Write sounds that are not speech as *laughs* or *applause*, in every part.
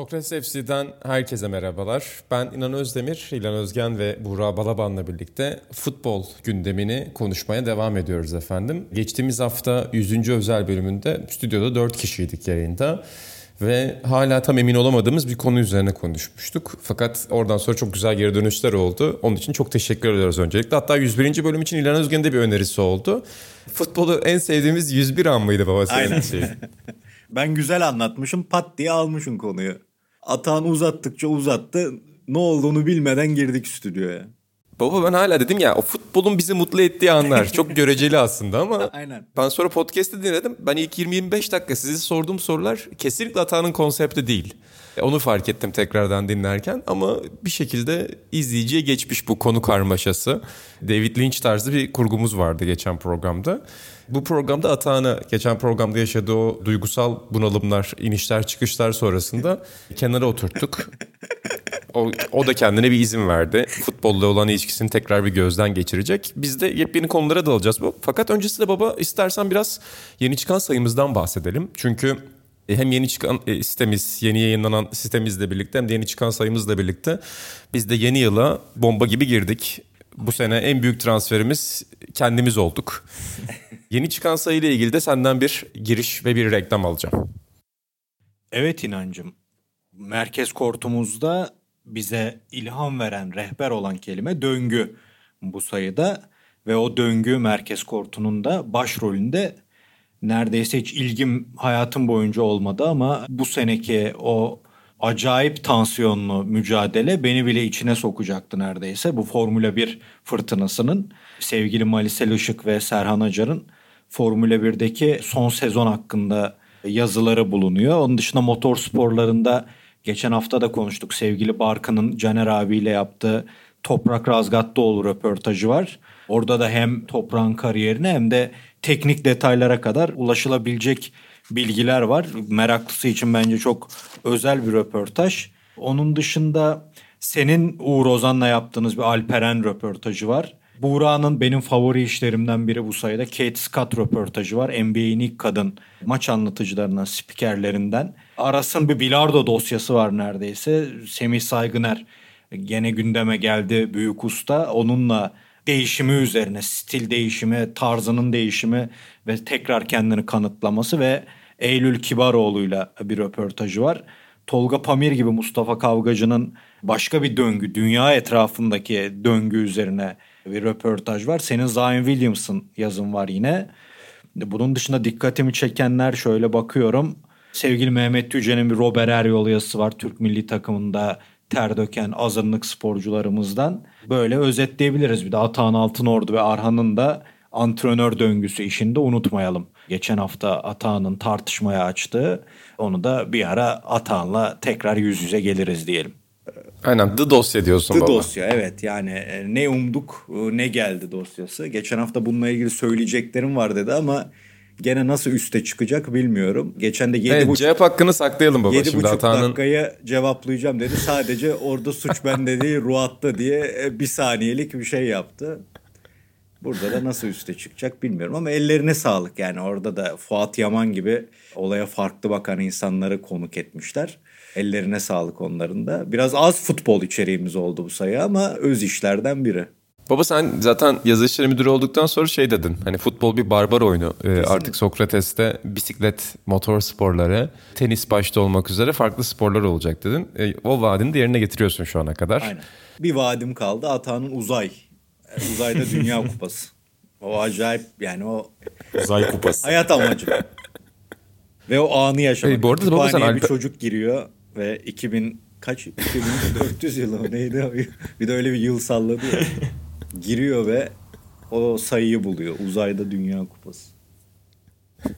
Sokrates FC'den herkese merhabalar. Ben İnan Özdemir, İlan Özgen ve Buğra Balaban'la birlikte futbol gündemini konuşmaya devam ediyoruz efendim. Geçtiğimiz hafta 100. özel bölümünde stüdyoda 4 kişiydik yayında. Ve hala tam emin olamadığımız bir konu üzerine konuşmuştuk. Fakat oradan sonra çok güzel geri dönüşler oldu. Onun için çok teşekkür ediyoruz öncelikle. Hatta 101. bölüm için İlhan Özgen'in de bir önerisi oldu. Futbolu en sevdiğimiz 101 an mıydı baba senin Aynen. *laughs* Ben güzel anlatmışım pat diye almışım konuyu. Atağını uzattıkça uzattı. Ne olduğunu bilmeden girdik stüdyoya. Baba ben hala dedim ya o futbolun bizi mutlu ettiği anlar. Çok *laughs* göreceli aslında ama Aynen. ben sonra podcast'te dinledim. Ben ilk 20-25 dakika size sorduğum sorular kesinlikle Atağan'ın konsepti değil. Onu fark ettim tekrardan dinlerken ama bir şekilde izleyiciye geçmiş bu konu karmaşası. David Lynch tarzı bir kurgumuz vardı geçen programda. Bu programda Atağan'ı geçen programda yaşadığı o duygusal bunalımlar, inişler çıkışlar sonrasında kenara oturttuk. *laughs* O, o da kendine bir izin verdi. Futbolla olan ilişkisini tekrar bir gözden geçirecek. Biz de yepyeni konulara dalacağız. bu. Fakat öncesinde baba istersen biraz yeni çıkan sayımızdan bahsedelim. Çünkü hem yeni çıkan e, sitemiz, yeni yayınlanan sitemizle birlikte hem de yeni çıkan sayımızla birlikte biz de yeni yıla bomba gibi girdik. Bu sene en büyük transferimiz kendimiz olduk. Yeni çıkan sayıyla ilgili de senden bir giriş ve bir reklam alacağım. Evet inancım. Merkez kortumuzda bize ilham veren, rehber olan kelime döngü bu sayıda. Ve o döngü merkez kortunun da başrolünde neredeyse hiç ilgim hayatım boyunca olmadı ama bu seneki o acayip tansiyonlu mücadele beni bile içine sokacaktı neredeyse. Bu Formula 1 fırtınasının sevgili Malisel Işık ve Serhan Acar'ın Formula 1'deki son sezon hakkında yazıları bulunuyor. Onun dışında motor sporlarında geçen hafta da konuştuk. Sevgili Barkın'ın Caner abiyle yaptığı Toprak Razgatlıoğlu röportajı var. Orada da hem toprağın kariyerine hem de teknik detaylara kadar ulaşılabilecek bilgiler var. Meraklısı için bence çok özel bir röportaj. Onun dışında senin Uğur Ozan'la yaptığınız bir Alperen röportajı var. Buğra'nın benim favori işlerimden biri bu sayıda Kate Scott röportajı var. NBA'in ilk kadın maç anlatıcılarından, spikerlerinden. Aras'ın bir bilardo dosyası var neredeyse. Semih Saygıner gene gündeme geldi büyük usta. Onunla değişimi üzerine, stil değişimi, tarzının değişimi ve tekrar kendini kanıtlaması ve Eylül Kibaroğlu'yla bir röportajı var. Tolga Pamir gibi Mustafa Kavgacı'nın başka bir döngü, dünya etrafındaki döngü üzerine bir röportaj var. Senin Zion Williamson yazın var yine. Bunun dışında dikkatimi çekenler şöyle bakıyorum. Sevgili Mehmet Yüce'nin bir Robert Eryol yazısı var. Türk milli takımında ter döken azınlık sporcularımızdan. Böyle özetleyebiliriz. Bir de Atahan Altınordu ve Arhan'ın da antrenör döngüsü işini de unutmayalım. Geçen hafta Atahan'ın tartışmaya açtığı onu da bir ara Atahan'la tekrar yüz yüze geliriz diyelim. Aynen The Dosya diyorsun The baba. dosya evet yani e, ne umduk e, ne geldi dosyası. Geçen hafta bununla ilgili söyleyeceklerim var dedi ama gene nasıl üste çıkacak bilmiyorum. Geçen de yedi Evet, buçuk cevap hakkını saklayalım baba. Yedi Şimdi buçuk hatanın dakikaya cevaplayacağım dedi. Sadece orada suç *laughs* bende değil Ruat'ta diye e, bir saniyelik bir şey yaptı. Burada da nasıl üste çıkacak bilmiyorum ama ellerine sağlık yani orada da Fuat Yaman gibi olaya farklı bakan insanları konuk etmişler. Ellerine sağlık onların da. Biraz az futbol içeriğimiz oldu bu sayı ama öz işlerden biri. Baba sen zaten yazı işleri müdürü olduktan sonra şey dedin. Hani futbol bir barbar oyunu. Ee, artık Sokrates'te bisiklet, motor sporları, tenis başta olmak üzere farklı sporlar olacak dedin. Ee, o vaadini de yerine getiriyorsun şu ana kadar. Aynen. Bir vaadim kaldı Atağan'ın uzay. Uzayda Dünya *laughs* Kupası. O acayip yani o Uzay kupası. hayat amacı. Ve o anı yaşamak. Hey, bu arada baba sen bir çocuk giriyor ve 2000 kaç 2400 yılı neydi o? Bir de öyle bir yıl salladı ya. *laughs* Giriyor ve o sayıyı buluyor. Uzayda Dünya Kupası. *laughs*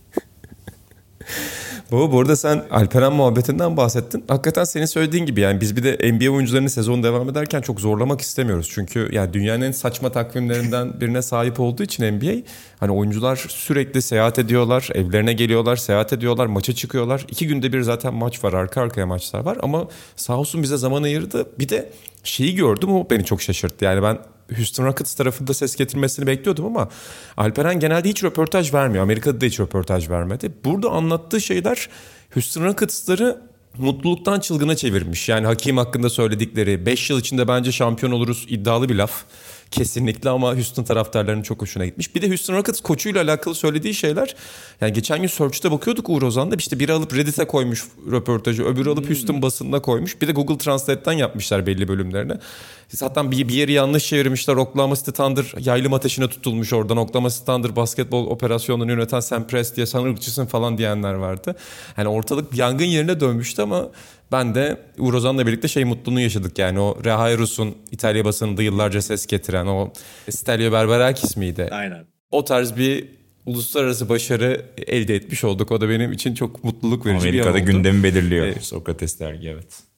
Baba bu arada sen Alperen muhabbetinden bahsettin. Hakikaten senin söylediğin gibi yani biz bir de NBA oyuncularını sezon devam ederken çok zorlamak istemiyoruz. Çünkü yani dünyanın en saçma takvimlerinden *laughs* birine sahip olduğu için NBA hani oyuncular sürekli seyahat ediyorlar, evlerine geliyorlar, seyahat ediyorlar, maça çıkıyorlar. İki günde bir zaten maç var, arka arkaya maçlar var ama sağ olsun bize zaman ayırdı. Bir de şeyi gördüm o beni çok şaşırttı. Yani ben Houston Rockets tarafında ses getirmesini bekliyordum ama Alperen genelde hiç röportaj vermiyor. Amerika'da da hiç röportaj vermedi. Burada anlattığı şeyler Houston Rockets'ları mutluluktan çılgına çevirmiş. Yani Hakim hakkında söyledikleri 5 yıl içinde bence şampiyon oluruz iddialı bir laf. Kesinlikle ama Houston taraftarlarının çok hoşuna gitmiş. Bir de Houston Rockets koçuyla alakalı söylediği şeyler. Yani geçen gün Search'te bakıyorduk Uğur Ozan'da. işte biri alıp Reddit'e koymuş röportajı. Öbürü alıp Houston basınına koymuş. Bir de Google Translate'ten yapmışlar belli bölümlerini. Zaten bir, bir yeri yanlış çevirmişler. Oklahoma City Thunder yaylım ateşine tutulmuş oradan. Oklahoma City Thunder basketbol operasyonunu yöneten Sam Prest sen ırkçısın falan diyenler vardı. Yani ortalık yangın yerine dönmüştü ama ben de Uğur Ozan'la birlikte şey mutluluğunu yaşadık yani o Rehairus'un İtalya basınında yıllarca ses getiren o Stelio Berberakis miydi? Aynen. O tarz bir uluslararası başarı elde etmiş olduk. O da benim için çok mutluluk verici Amerika'da bir Amerika'da gündemi belirliyor evet. Sokrates dergi evet.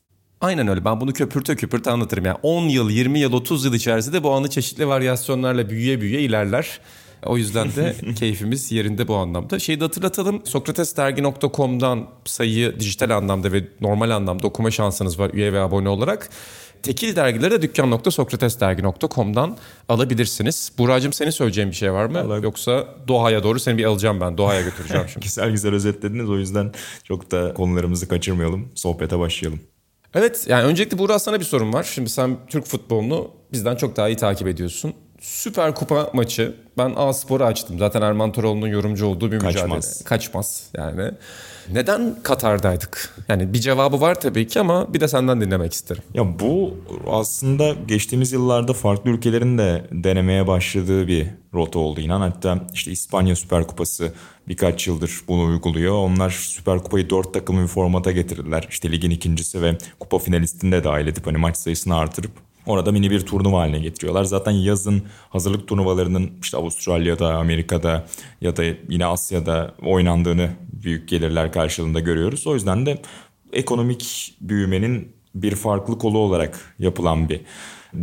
Aynen öyle. Ben bunu köpürte köpürte anlatırım. Yani 10 yıl, 20 yıl, 30 yıl içerisinde bu anı çeşitli varyasyonlarla büyüye büyüye ilerler. O yüzden de *laughs* keyfimiz yerinde bu anlamda. Şeyi de hatırlatalım. Sokratesdergi.com'dan sayıyı dijital anlamda ve normal anlamda okuma şansınız var üye ve abone olarak. Tekil dergileri de dükkan.sokratesdergi.com'dan alabilirsiniz. Buracığım senin söyleyeceğin bir şey var mı? Allah. Yoksa Doha'ya doğru seni bir alacağım ben. Doha'ya *laughs* götüreceğim şimdi. güzel güzel özetlediniz. O yüzden çok da konularımızı kaçırmayalım. Sohbete başlayalım. Evet yani öncelikle Burak sana bir sorum var. Şimdi sen Türk futbolunu bizden çok daha iyi takip ediyorsun. Süper Kupa maçı. Ben A Spor'u açtım. Zaten Erman Toroğlu'nun yorumcu olduğu bir Kaçmaz. mücadele. Kaçmaz yani. Neden Katar'daydık? Yani bir cevabı var tabii ki ama bir de senden dinlemek isterim. Ya bu aslında geçtiğimiz yıllarda farklı ülkelerin de denemeye başladığı bir rota oldu inan. Hatta işte İspanya Süper Kupası birkaç yıldır bunu uyguluyor. Onlar Süper Kupayı dört takımlı bir formata getirdiler. İşte ligin ikincisi ve kupa finalistini de dahil edip hani maç sayısını artırıp Orada mini bir turnuva haline getiriyorlar. Zaten yazın hazırlık turnuvalarının işte Avustralya'da, Amerika'da ya da yine Asya'da oynandığını büyük gelirler karşılığında görüyoruz. O yüzden de ekonomik büyümenin bir farklı kolu olarak yapılan bir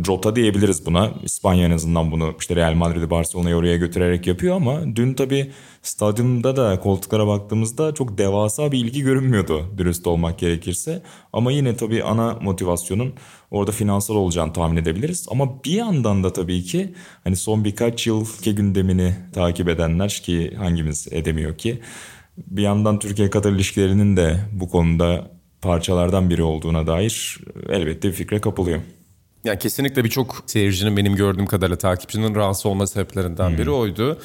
rota diyebiliriz buna. İspanya en azından bunu işte Real Madrid'i Barcelona'ya oraya götürerek yapıyor ama dün tabii stadyumda da koltuklara baktığımızda çok devasa bir ilgi görünmüyordu dürüst olmak gerekirse. Ama yine tabii ana motivasyonun orada finansal olacağını tahmin edebiliriz. Ama bir yandan da tabii ki hani son birkaç yıl ülke gündemini takip edenler ki hangimiz edemiyor ki bir yandan Türkiye-Katar ilişkilerinin de bu konuda parçalardan biri olduğuna dair elbette bir fikre kapılıyor. Yani kesinlikle birçok seyircinin benim gördüğüm kadarıyla takipçinin rahatsız olma sebeplerinden hmm. biri oydu.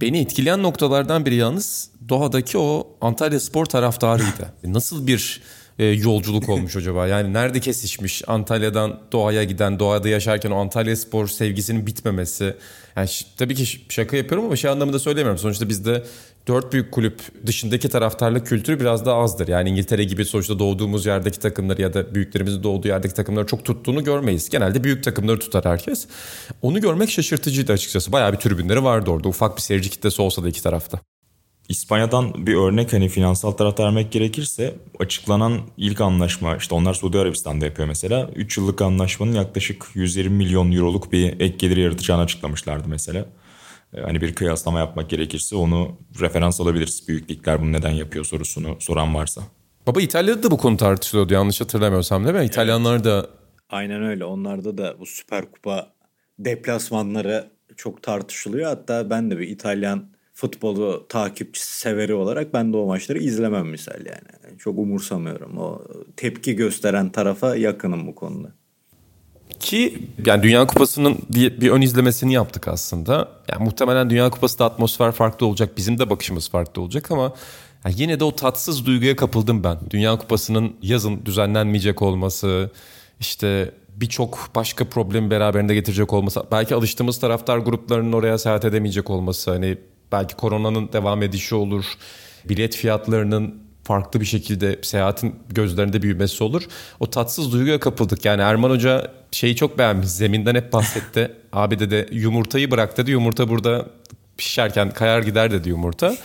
Beni etkileyen noktalardan biri yalnız Doha'daki o Antalya Spor taraftarıydı. *laughs* Nasıl bir e, yolculuk olmuş acaba? Yani nerede kesişmiş Antalya'dan Doğa'ya giden, Doğa'da yaşarken o Antalya Spor sevgisinin bitmemesi. Yani tabii ki şaka yapıyorum ama şey anlamında söylemiyorum. Sonuçta bizde dört büyük kulüp dışındaki taraftarlık kültürü biraz daha azdır. Yani İngiltere gibi sonuçta doğduğumuz yerdeki takımları ya da büyüklerimizin doğduğu yerdeki takımları çok tuttuğunu görmeyiz. Genelde büyük takımları tutar herkes. Onu görmek şaşırtıcıydı açıkçası. Bayağı bir tribünleri vardı orada. Ufak bir seyirci kitlesi olsa da iki tarafta. İspanya'dan bir örnek hani finansal taraf vermek gerekirse açıklanan ilk anlaşma işte onlar Suudi Arabistan'da yapıyor mesela. 3 yıllık anlaşmanın yaklaşık 120 milyon euroluk bir ek gelir yaratacağını açıklamışlardı mesela. Hani bir kıyaslama yapmak gerekirse onu referans alabiliriz. Büyük ligler bunu neden yapıyor sorusunu soran varsa. Baba İtalya'da da bu konu tartışılıyordu yanlış hatırlamıyorsam değil mi? İtalyanlar da... Aynen öyle onlarda da bu Süper Kupa deplasmanları çok tartışılıyor. Hatta ben de bir İtalyan futbolu takipçisi severi olarak ben de o maçları izlemem misal yani. Çok umursamıyorum. O tepki gösteren tarafa yakınım bu konuda. Ki yani Dünya Kupası'nın bir ön izlemesini yaptık aslında. Yani muhtemelen Dünya Kupası da atmosfer farklı olacak. Bizim de bakışımız farklı olacak ama yani yine de o tatsız duyguya kapıldım ben. Dünya Kupası'nın yazın düzenlenmeyecek olması, işte birçok başka problemi beraberinde getirecek olması, belki alıştığımız taraftar gruplarının oraya seyahat edemeyecek olması, hani belki koronanın devam edişi olur, bilet fiyatlarının farklı bir şekilde seyahatin gözlerinde büyümesi olur. O tatsız duyguya kapıldık. Yani Erman Hoca şeyi çok beğenmiş. Zeminden hep bahsetti. *laughs* Abi dedi yumurtayı bırak dedi. Yumurta burada pişerken kayar gider dedi yumurta.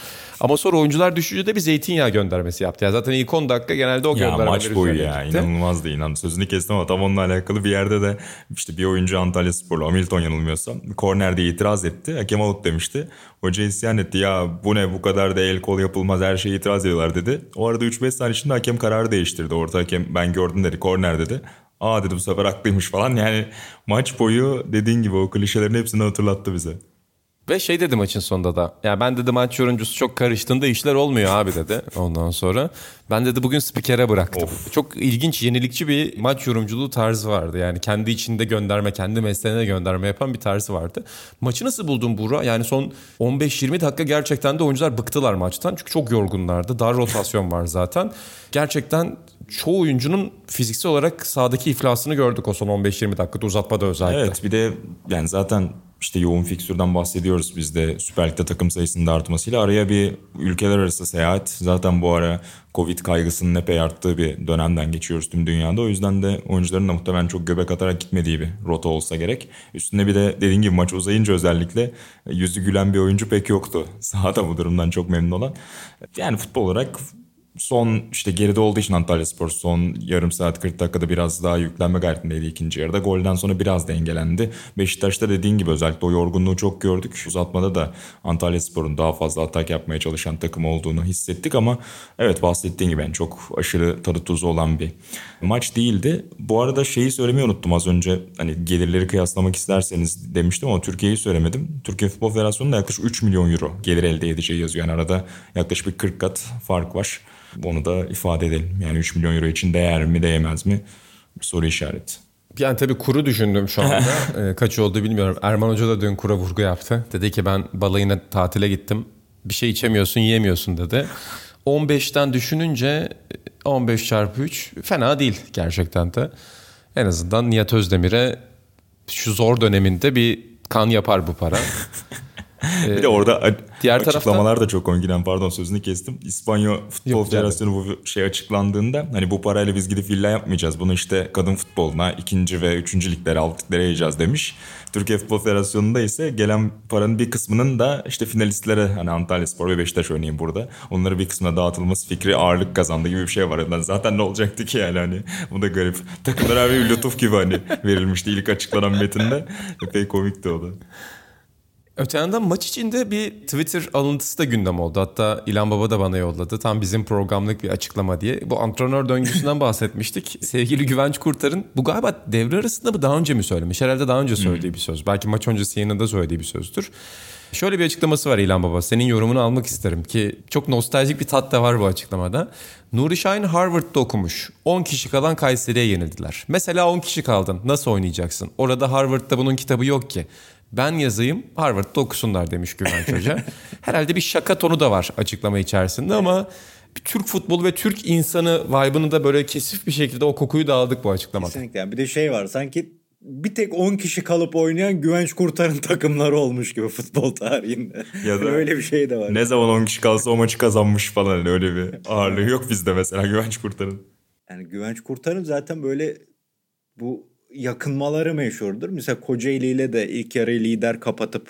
Ama sonra oyuncular düşünce de bir zeytinyağı göndermesi yaptı. Yani zaten ilk 10 dakika genelde o Ya göndermeler maç boyu ya gitti. inanılmazdı inan. Sözünü kestim ama tam onunla alakalı bir yerde de işte bir oyuncu Antalya Sporlu Hamilton yanılmıyorsam kornerde itiraz etti. Hakem out demişti. Hoca isyan etti ya bu ne bu kadar da el kol yapılmaz her şeye itiraz ediyorlar dedi. O arada 3-5 saniye içinde hakem kararı değiştirdi. Orta hakem ben gördüm dedi korner dedi. Aa dedi bu sefer haklıymış falan. Yani maç boyu dediğin gibi o klişelerin hepsini hatırlattı bize. Ve şey dedi maçın sonunda da. Ya ben dedi maç yorumcusu çok karıştığında işler olmuyor abi dedi. Ondan sonra ben dedi bugün spikere bıraktım. Çok ilginç, yenilikçi bir maç yorumculuğu tarzı vardı. Yani kendi içinde gönderme, kendi mesleğine gönderme yapan bir tarzı vardı. Maçı nasıl buldun Buğra? Yani son 15-20 dakika gerçekten de oyuncular bıktılar maçtan. Çünkü çok yorgunlardı. Dar rotasyon var zaten. Gerçekten çoğu oyuncunun fiziksel olarak sahadaki iflasını gördük o son 15-20 dakikada uzatmada özellikle. Evet bir de yani zaten işte yoğun fikstürden bahsediyoruz biz de Süper Lig'de takım sayısının da artmasıyla araya bir ülkeler arası seyahat zaten bu ara Covid kaygısının epey arttığı bir dönemden geçiyoruz tüm dünyada. O yüzden de oyuncuların da muhtemelen çok göbek atarak gitmediği bir rota olsa gerek. Üstüne bir de dediğin gibi maç uzayınca özellikle yüzü gülen bir oyuncu pek yoktu. *laughs* Sahada bu durumdan çok memnun olan. Yani futbol olarak son işte geride olduğu için Antalya Spor son yarım saat 40 dakikada biraz daha yüklenme gayretindeydi ikinci yarıda. Golden sonra biraz dengelendi. Beşiktaş'ta dediğin gibi özellikle o yorgunluğu çok gördük. Uzatmada da Antalya Spor'un daha fazla atak yapmaya çalışan takım olduğunu hissettik ama evet bahsettiğin gibi yani çok aşırı tadı tuzu olan bir maç değildi. Bu arada şeyi söylemeyi unuttum az önce hani gelirleri kıyaslamak isterseniz demiştim ama Türkiye'yi söylemedim. Türkiye Futbol Federasyonu'nda yaklaşık 3 milyon euro gelir elde edeceği yazıyor. Yani arada yaklaşık bir 40 kat fark var. Onu da ifade edelim. Yani 3 milyon euro için değer mi değmez mi? Bir soru işareti. Yani tabii kuru düşündüm şu anda. *laughs* Ee, kaç oldu bilmiyorum. Erman Hoca da dün kura vurgu yaptı. Dedi ki ben balayına tatile gittim. Bir şey içemiyorsun yiyemiyorsun dedi. 15'ten düşününce 15 çarpı 3 fena değil gerçekten de. En azından Nihat Özdemir'e şu zor döneminde bir kan yapar bu para. *laughs* Bir de orada a- diğer açıklamalar da çok komik. pardon sözünü kestim. İspanya Futbol Yok, Federasyonu bu şey açıklandığında hani bu parayla biz gidip villa yapmayacağız. Bunu işte kadın futboluna ikinci ve üçüncü liglere alt liglere yayacağız demiş. Türkiye Futbol Federasyonu'nda ise gelen paranın bir kısmının da işte finalistlere hani Antalya Spor ve Beşiktaş oynayayım burada. Onların bir kısmına dağıtılması fikri ağırlık kazandı gibi bir şey var. Yani zaten ne olacaktı ki yani hani bu da garip. Takımlara bir lütuf gibi hani verilmişti ilk açıklanan metinde. Epey komikti o da. Öte yandan maç içinde bir Twitter alıntısı da gündem oldu. Hatta İlhan Baba da bana yolladı. Tam bizim programlık bir açıklama diye. Bu antrenör döngüsünden *laughs* bahsetmiştik. Sevgili Güvenç Kurtar'ın bu galiba devre arasında mı daha önce mi söylemiş? Herhalde daha önce söylediği bir söz. Belki maç öncesi yayınında söylediği bir sözdür. Şöyle bir açıklaması var İlhan Baba. Senin yorumunu almak isterim ki çok nostaljik bir tat da var bu açıklamada. Nuri Şahin Harvard'da okumuş. 10 kişi kalan Kayseri'ye yenildiler. Mesela 10 kişi kaldın. Nasıl oynayacaksın? Orada Harvard'da bunun kitabı yok ki. Ben yazayım Harvard'da okusunlar demiş Güvenç Hoca. *laughs* Herhalde bir şaka tonu da var açıklama içerisinde ama bir Türk futbolu ve Türk insanı vibe'ını da böyle kesif bir şekilde o kokuyu da aldık bu açıklamada. Kesinlikle. Yani bir de şey var sanki bir tek 10 kişi kalıp oynayan Güvenç Kurtar'ın takımları olmuş gibi futbol tarihinde. Ya da- *laughs* öyle bir şey de var. Ne zaman 10 kişi kalsa o maçı kazanmış falan hani öyle bir ağırlığı yok bizde mesela Güvenç Kurtar'ın. Yani Güvenç Kurtar'ın zaten böyle bu yakınmaları meşhurdur. Mesela Kocaeli ile de ilk yarıyı lider kapatıp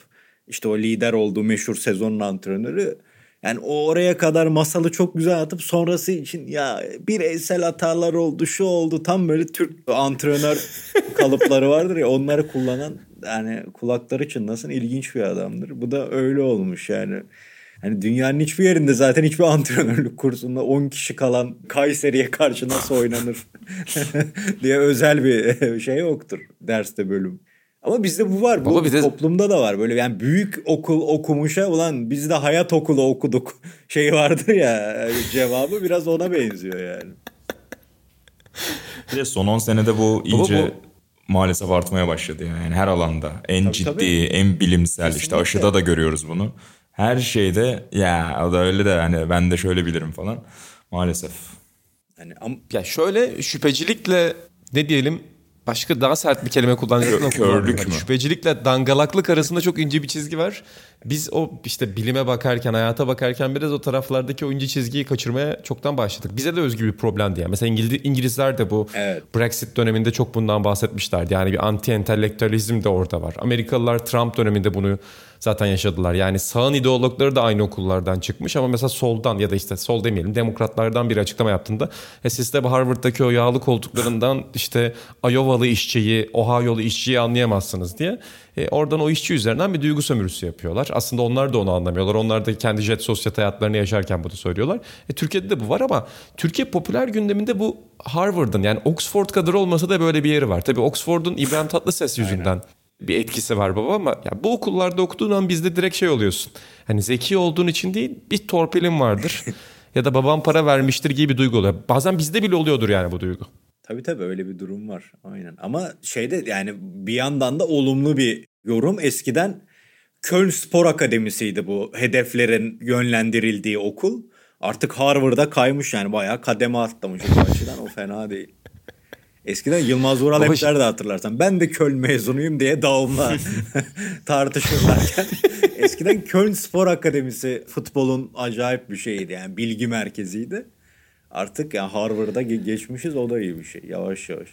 işte o lider olduğu meşhur sezonun antrenörü yani o oraya kadar masalı çok güzel atıp sonrası için ya bireysel hatalar oldu şu oldu tam böyle Türk antrenör *laughs* kalıpları vardır ya onları kullanan yani kulakları çınlasın ilginç bir adamdır. Bu da öyle olmuş yani. Hani dünyanın hiçbir yerinde zaten hiçbir antrenörlük kursunda 10 kişi kalan Kayseri'ye karşı nasıl oynanır *laughs* diye özel bir *laughs* şey yoktur derste bölüm. Ama bizde bu var. Bu Baba de- toplumda da var. Böyle yani büyük okul okumuşa ulan biz de hayat okulu okuduk *laughs* şey vardır ya cevabı biraz ona benziyor yani. Bir de son 10 senede bu iyice bu- maalesef artmaya başladı yani her alanda. En Tabii, ciddi, tabii. en bilimsel işte Kesinlikle. aşıda da görüyoruz bunu. Her şeyde ya o da öyle de hani ben de şöyle bilirim falan. Maalesef. Am- Ya şöyle şüphecilikle ne diyelim başka daha sert bir kelime kullanacaksın. Kö- körlük Hani mü? Şüphecilikle dangalaklık arasında çok ince bir çizgi var. Biz o işte bilime bakarken, hayata bakarken biraz o taraflardaki o ince çizgiyi kaçırmaya çoktan başladık. Bize de özgü bir problemdi yani. Mesela İngiliz, İngilizler de bu Evet. Brexit döneminde çok bundan bahsetmişlerdi. Yani bir anti entelektüelizm de orada var. Amerikalılar Trump döneminde bunu zaten yaşadılar. Yani sağın ideologları da aynı okullardan çıkmış ama mesela soldan ya da işte sol demeyelim demokratlardan bir açıklama yaptığında e siz de Harvard'daki o yağlı koltuklarından işte Iowa'lı işçiyi, Ohio'lu işçiyi anlayamazsınız diye. E, oradan o işçi üzerinden bir duygu sömürüsü yapıyorlar. Aslında onlar da onu anlamıyorlar. Onlar da kendi jet sosyete hayatlarını yaşarken bunu söylüyorlar. E, Türkiye'de de bu var ama Türkiye popüler gündeminde bu Harvard'ın yani Oxford kadar olmasa da böyle bir yeri var. Tabii Oxford'un İbrahim Tatlıses yüzünden bir etkisi var baba ama ya bu okullarda okuduğun an bizde direkt şey oluyorsun. Hani zeki olduğun için değil bir torpilin vardır. *laughs* ya da babam para vermiştir gibi bir duygu oluyor. Bazen bizde bile oluyordur yani bu duygu. Tabii tabii öyle bir durum var. Aynen. Ama şeyde yani bir yandan da olumlu bir yorum. Eskiden Köln Spor Akademisi'ydi bu hedeflerin yönlendirildiği okul. Artık Harvard'a kaymış yani bayağı kademe atlamış o *laughs* açıdan o fena değil. Eskiden Yılmaz Vural de hatırlarsan. Ben de Köln mezunuyum diye dağımla *laughs* tartışırlarken. Eskiden Köln Spor Akademisi futbolun acayip bir şeydi yani bilgi merkeziydi. Artık yani Harvard'a ge- geçmişiz o da iyi bir şey yavaş yavaş.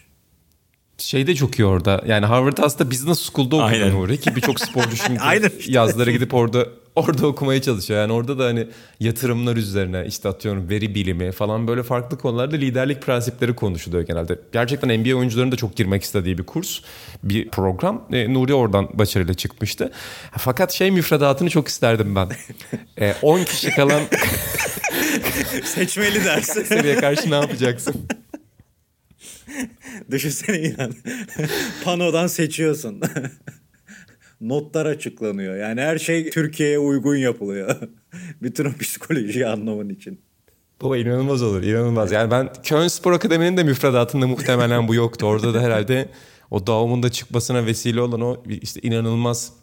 Şey de çok iyi orada. Yani Harvard aslında Business School'da okuyor Aynen. Nuri ki birçok sporcu *laughs* şimdi Aynen işte. yazları gidip orada orada okumaya çalışıyor. Yani orada da hani yatırımlar üzerine işte atıyorum veri bilimi falan böyle farklı konularda liderlik prensipleri konuşuluyor genelde. Gerçekten NBA oyuncularının da çok girmek istediği bir kurs, bir program. E, Nuri oradan başarıyla çıkmıştı. Fakat şey müfredatını çok isterdim ben. *laughs* E, 10 kişi kalan *laughs* *laughs* Seçmeli dersi. seriye karşı ne yapacaksın? *laughs* Düşünsene inan. *laughs* Panodan seçiyorsun. Notlar açıklanıyor. Yani her şey Türkiye'ye uygun yapılıyor. Bütün o psikolojiyi anlaman için. Baba inanılmaz olur inanılmaz. Yani ben Köln Spor Akademi'nin de müfredatında muhtemelen bu yoktu. Orada da herhalde o Daum'un da çıkmasına vesile olan o işte inanılmaz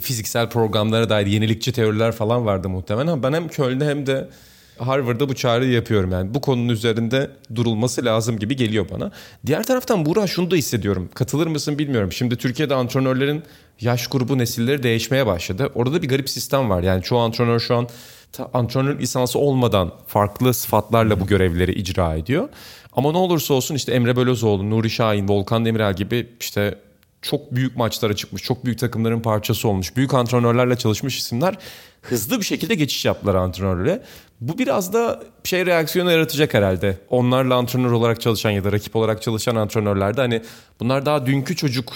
fiziksel programlara dair yenilikçi teoriler falan vardı muhtemelen. Ama ben hem Köln'de hem de Harvard'da bu çağrıyı yapıyorum. Yani bu konunun üzerinde durulması lazım gibi geliyor bana. Diğer taraftan Burak şunu da hissediyorum. Katılır mısın bilmiyorum. Şimdi Türkiye'de antrenörlerin yaş grubu nesilleri değişmeye başladı. Orada bir garip sistem var. Yani çoğu antrenör şu an ta- antrenör lisansı olmadan farklı sıfatlarla bu görevleri icra ediyor. Ama ne olursa olsun işte Emre Belözoğlu, Nuri Şahin, Volkan Demirel gibi işte çok büyük maçlara çıkmış, çok büyük takımların parçası olmuş, büyük antrenörlerle çalışmış isimler hızlı bir şekilde geçiş yaptılar antrenörlüğe. Bu biraz da şey reaksiyonu yaratacak herhalde. Onlarla antrenör olarak çalışan ya da rakip olarak çalışan antrenörlerde hani bunlar daha dünkü çocuk